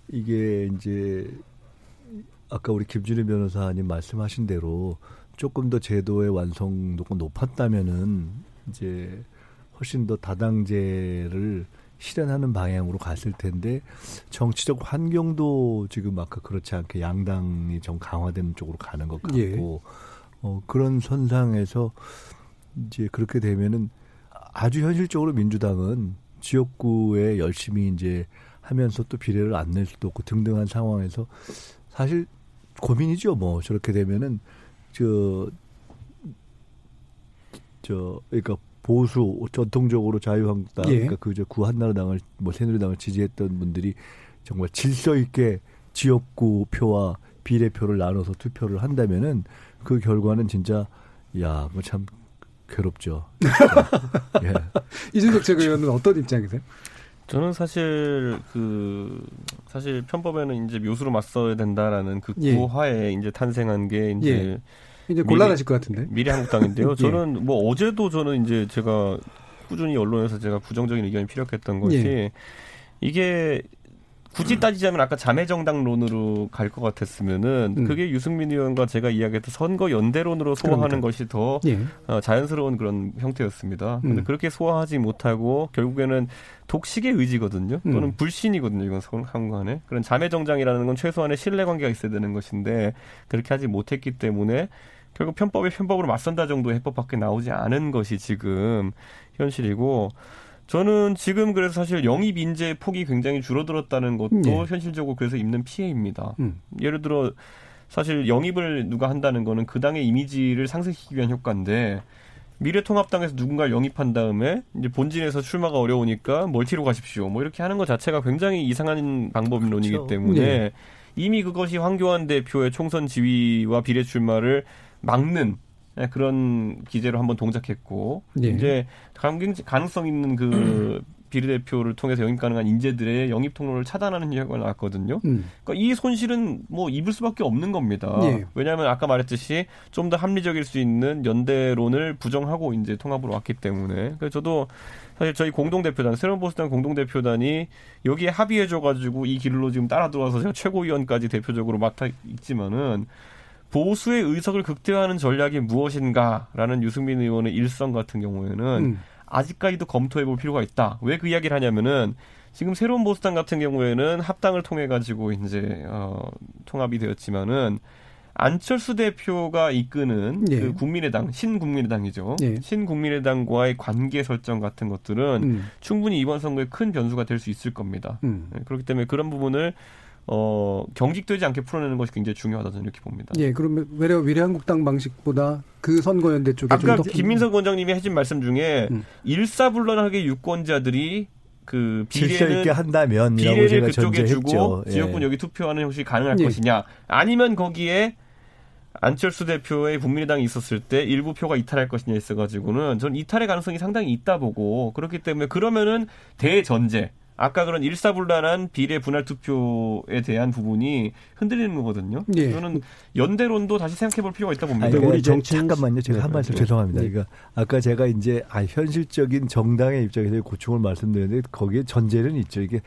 이게 이제 아까 우리 김준일 변호사님 말씀하신 대로 조금 더 제도의 완성도가 높았다면은 이제 훨씬 더 다당제를 실현하는 방향으로 갔을 텐데 정치적 환경도 지금 아까 그렇지 않게 양당이 좀 강화되는 쪽으로 가는 것 같고 예. 어, 그런 선상에서 이제 그렇게 되면은 아주 현실적으로 민주당은 지역구에 열심히 이제 하면서 또 비례를 안 낼 수도 없고 등등한 상황에서 사실 고민이죠. 뭐 저렇게 되면은 저, 저, 그러니까 보수 전통적으로 자유한국당, 예. 그러니까 그저 구한나라당을 뭐 새누리당을 지지했던 분들이 정말 질서 있게 지역구 표와 비례표를 나눠서 투표를 한다면은 그 결과는 진짜 야, 뭐참 괴롭죠. 예. 이준석 최고위원은 어떤 입장이세요? 저는 사실 그 사실 편법에는 이제 묘수로 맞서야 된다라는 그 예. 구하에 이제 탄생한 게 이제 예. 이제 곤란하실 것 같은데 미래 한국당인데요. 예. 저는 뭐 어제도 저는 이제 제가 꾸준히 언론에서 제가 부정적인 의견이 피력했던 것이 예. 이게 굳이 따지자면 아까 자매정당론으로 갈 것 같았으면은 음. 그게 유승민 의원과 제가 이야기했던 선거 연대론으로 소화하는 그러니까. 것이 더 예. 어, 자연스러운 그런 형태였습니다. 근데 음. 그렇게 소화하지 못하고 결국에는 독식의 의지거든요. 또는 음. 불신이거든요. 이건 상관에 그런 자매정당이라는 건 최소한의 신뢰관계가 있어야 되는 것인데 그렇게 하지 못했기 때문에 결국 편법에 편법으로 맞선다 정도의 해법밖에 나오지 않은 것이 지금 현실이고 저는 지금 그래서 사실 영입 인재 폭이 굉장히 줄어들었다는 것도 네. 현실적으로 그래서 입는 피해입니다. 음. 예를 들어 사실 영입을 누가 한다는 거는 그 당의 이미지를 상승시키기 위한 효과인데 미래통합당에서 누군가를 영입한 다음에 이제 본진에서 출마가 어려우니까 멀티로 가십시오. 뭐 이렇게 하는 것 자체가 굉장히 이상한 방법론이기 그렇죠. 때문에 네. 이미 그것이 황교안 대표의 총선 지위와 비례 출마를 막는 네, 그런 기재로 한번 동작했고 네. 이제 가능성 있는 그 비례대표를 통해서 영입 가능한 인재들의 영입 통로를 차단하는 이야기가 나왔거든요. 음. 그러니까 이 손실은 뭐 입을 수밖에 없는 겁니다. 네. 왜냐하면 아까 말했듯이 좀 더 합리적일 수 있는 연대론을 부정하고 이제 통합으로 왔기 때문에 그래서 저도 사실 저희 공동대표단 새로운 보수당 공동대표단이 여기에 합의해줘가지고 이 길로 지금 따라 들어와서 제가 최고위원까지 대표적으로 맡아 있지만은 보수의 의석을 극대화하는 전략이 무엇인가라는 유승민 의원의 일성 같은 경우에는 음. 아직까지도 검토해 볼 필요가 있다. 왜 그 이야기를 하냐면은 지금 새로운 보수당 같은 경우에는 합당을 통해 가지고 이제 어 통합이 되었지만은 안철수 대표가 이끄는 예. 그 국민의당 신국민의당이죠. 예. 신국민의당과의 관계 설정 같은 것들은 음. 충분히 이번 선거에 큰 변수가 될 수 있을 겁니다. 음. 네, 그렇기 때문에 그런 부분을 어, 경직되지 않게 풀어내는 것이 굉장히 중요하다 저는 이렇게 봅니다. 예, 그러면 외려 미래한국당 방식보다 그 선거연대 쪽에 아까 김민석 원장님이 해준 말씀 중에 음. 일사불란하게 유권자들이 그 비례는 있게 한다면 비례를 그쪽에 주고 예. 지역군 여기 투표하는 형식이 가능할 예. 것이냐 아니면 거기에 안철수 대표의 국민의당이 있었을 때 일부 표가 이탈할 것이냐 있어가지고는 전 이탈의 가능성이 상당히 있다 보고 그렇기 때문에 그러면은 대전제 아까 그런 일사불란한 비례 분할 투표에 대한 부분이 흔들리는 거거든요. 네. 저는 연대론도 다시 생각해 볼 필요가 있다 봅니다. 아니, 우리 정치 잠깐만요. 제가 네, 한 말씀 네. 죄송합니다. 네. 그러니까 아까 제가 이제 아 현실적인 정당의 입장에서 고충을 말씀드렸는데 거기에 전제는 있죠. 이게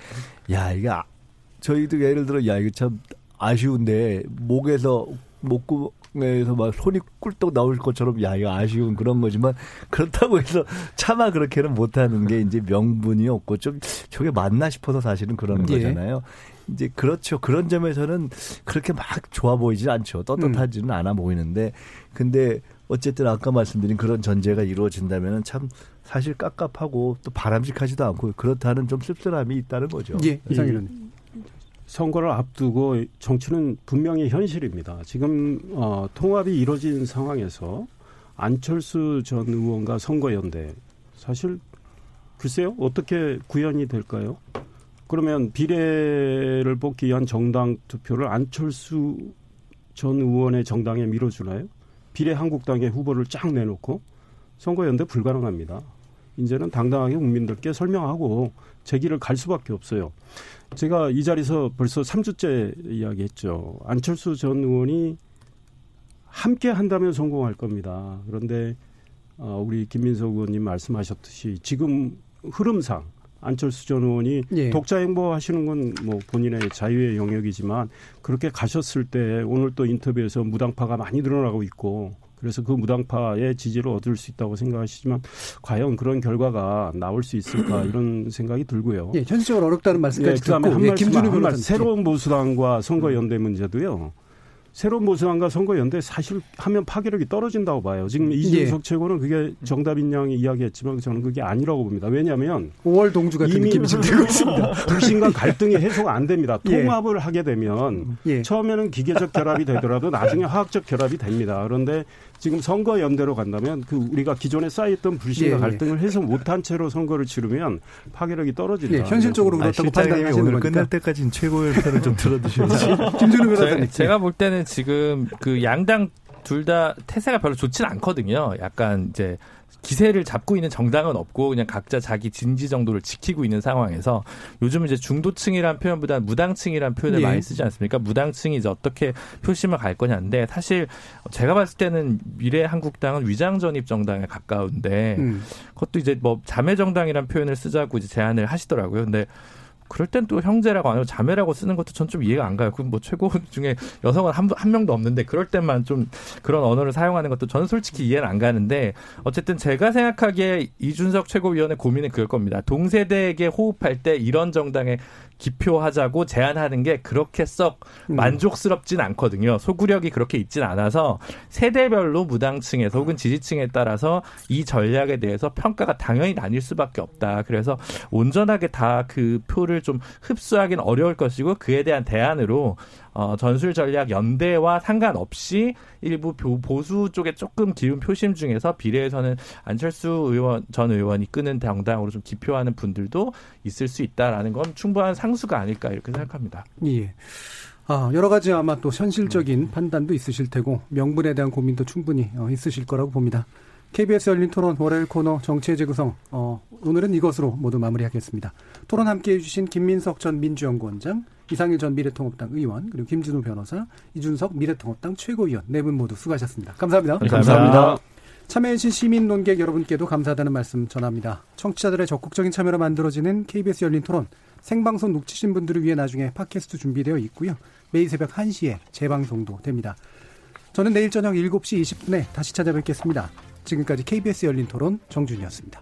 야, 이게 아, 저희도 예를 들어 야, 이거 참 아쉬운데 목에서 목구 에서 막 손이 꿀떡 나올 것처럼 야 이거 아쉬운 그런 거지만 그렇다고 해서 차마 그렇게는 못하는 게 이제 명분이 없고 좀 저게 맞나 싶어서 사실은 그러는 예. 거잖아요. 이제 그렇죠. 그런 점에서는 그렇게 막 좋아 보이지 않죠. 떳떳하지는 음. 않아 보이는데 근데 어쨌든 아까 말씀드린 그런 전제가 이루어진다면 참 사실 깝깝하고 또 바람직하지도 않고 그렇다는 좀 씁쓸함이 있다는 거죠. 예, 이상일은. 선거를 앞두고 정치는 분명히 현실입니다. 지금 어, 통합이 이루어진 상황에서 안철수 전 의원과 선거연대 사실 글쎄요 어떻게 구현이 될까요? 그러면 비례를 뽑기 위한 정당 투표를 안철수 전 의원의 정당에 밀어주나요? 비례 한국당의 후보를 쫙 내놓고 선거연대 불가능합니다. 이제는 당당하게 국민들께 설명하고 제기를 갈 수밖에 없어요. 제가 이 자리에서 벌써 3주째 이야기했죠. 안철수 전 의원이 함께 한다면 성공할 겁니다. 그런데 어, 우리 김민석 의원님 말씀하셨듯이 지금 흐름상 안철수 전 의원이 예. 독자 행보하시는 건 뭐 본인의 자유의 영역이지만 그렇게 가셨을 때 오늘 또 인터뷰에서 무당파가 많이 늘어나고 있고 그래서 그 무당파의 지지를 얻을 수 있다고 생각하시지만 과연 그런 결과가 나올 수 있을까 이런 생각이 들고요. 예, 현실적으로 어렵다는 말씀까지 예, 그다음에 듣고, 한 예, 김준우 한 말씀, 새로운 보수당과 선거 연대 문제도요. 새로운 보수당과 선거 연대 사실 하면 파괴력이 떨어진다고 봐요. 지금 예. 이준석 최고는 그게 정답인 양이 이야기했지만 저는 그게 아니라고 봅니다. 왜냐하면 5월 동주 같은 느낌이 지금 들고 있습니다. 불신과 갈등이 해소가 안 됩니다. 예. 통합을 하게 되면 예. 처음에는 기계적 결합이 되더라도 나중에 화학적 결합이 됩니다. 그런데 지금 선거 연대로 간다면 그 우리가 기존에 쌓였던 불신과 예, 예. 갈등을 해소 못한 채로 선거를 치르면 파괴력이 떨어진다. 예, 현실적으로 그렇다고 판단하시는 오늘 거니까. 끝날 때까지는 최고의 편을 좀 들어주셔야지. 김준우 변호사님. 제가 볼 때는 지금 그 양당 둘 다 태세가 별로 좋지는 않거든요. 약간 이제 기세를 잡고 있는 정당은 없고 그냥 각자 자기 진지 정도를 지키고 있는 상황에서 요즘은 이제 중도층이란 표현보다 무당층이란 표현을 예. 많이 쓰지 않습니까? 무당층이 이제 어떻게 표심을 갈 거냐인데 사실 제가 봤을 때는 미래 한국당은 위장 전입 정당에 가까운데 음. 그것도 이제 뭐 자매 정당이란 표현을 쓰자고 이제 제안을 하시더라고요. 근데 그럴 땐 또 형제라고 안 하고 자매라고 쓰는 것도 전 좀 이해가 안 가요. 그럼 뭐 최고 중에 여성은 한, 한 명도 없는데 그럴 때만 좀 그런 언어를 사용하는 것도 저는 솔직히 이해는 안 가는데 어쨌든 제가 생각하기에 이준석 최고위원의 고민은 그럴 겁니다. 동세대에게 호흡할 때 이런 정당의 기표하자고 제안하는 게 그렇게 썩 음. 만족스럽진 않거든요. 소구력이 그렇게 있진 않아서 세대별로 무당층에서 혹은 지지층에 따라서 이 전략에 대해서 평가가 당연히 나뉠 수밖에 없다. 그래서 온전하게 다 그 표를 좀 흡수하기는 어려울 것이고 그에 대한 대안으로 어, 전술 전략 연대와 상관없이 일부 보수 쪽에 조금 기운 표심 중에서 비례에서는 안철수 의원 전 의원이 끄는 당당으로 좀 기표하는 분들도 있을 수 있다라는 건 충분한 상수가 아닐까 이렇게 생각합니다. 예. 아, 여러 가지 아마 또 현실적인 판단도 있으실 테고 명분에 대한 고민도 충분히 어, 있으실 거라고 봅니다. KBS 열린 토론 월요일 코너 정치의 재구성. 어, 오늘은 이것으로 모두 마무리하겠습니다. 토론 함께 해 주신 김민석 전 민주연구원장, 이상일 전 미래통합당 의원, 그리고 김진우 변호사, 이준석 미래통합당 최고위원 네 분 모두 수고하셨습니다. 감사합니다. 네, 감사합니다. 참여해주신 시민 논객 여러분께도 감사하다는 말씀 전합니다. 청취자들의 적극적인 참여로 만들어지는 KBS 열린 토론 생방송 놓치신 분들을 위해 나중에 팟캐스트 준비되어 있고요. 매일 새벽 1시에 재방송도 됩니다. 저는 내일 저녁 7시 20분에 다시 찾아뵙겠습니다. 지금까지 KBS 열린 토론 정준이었습니다.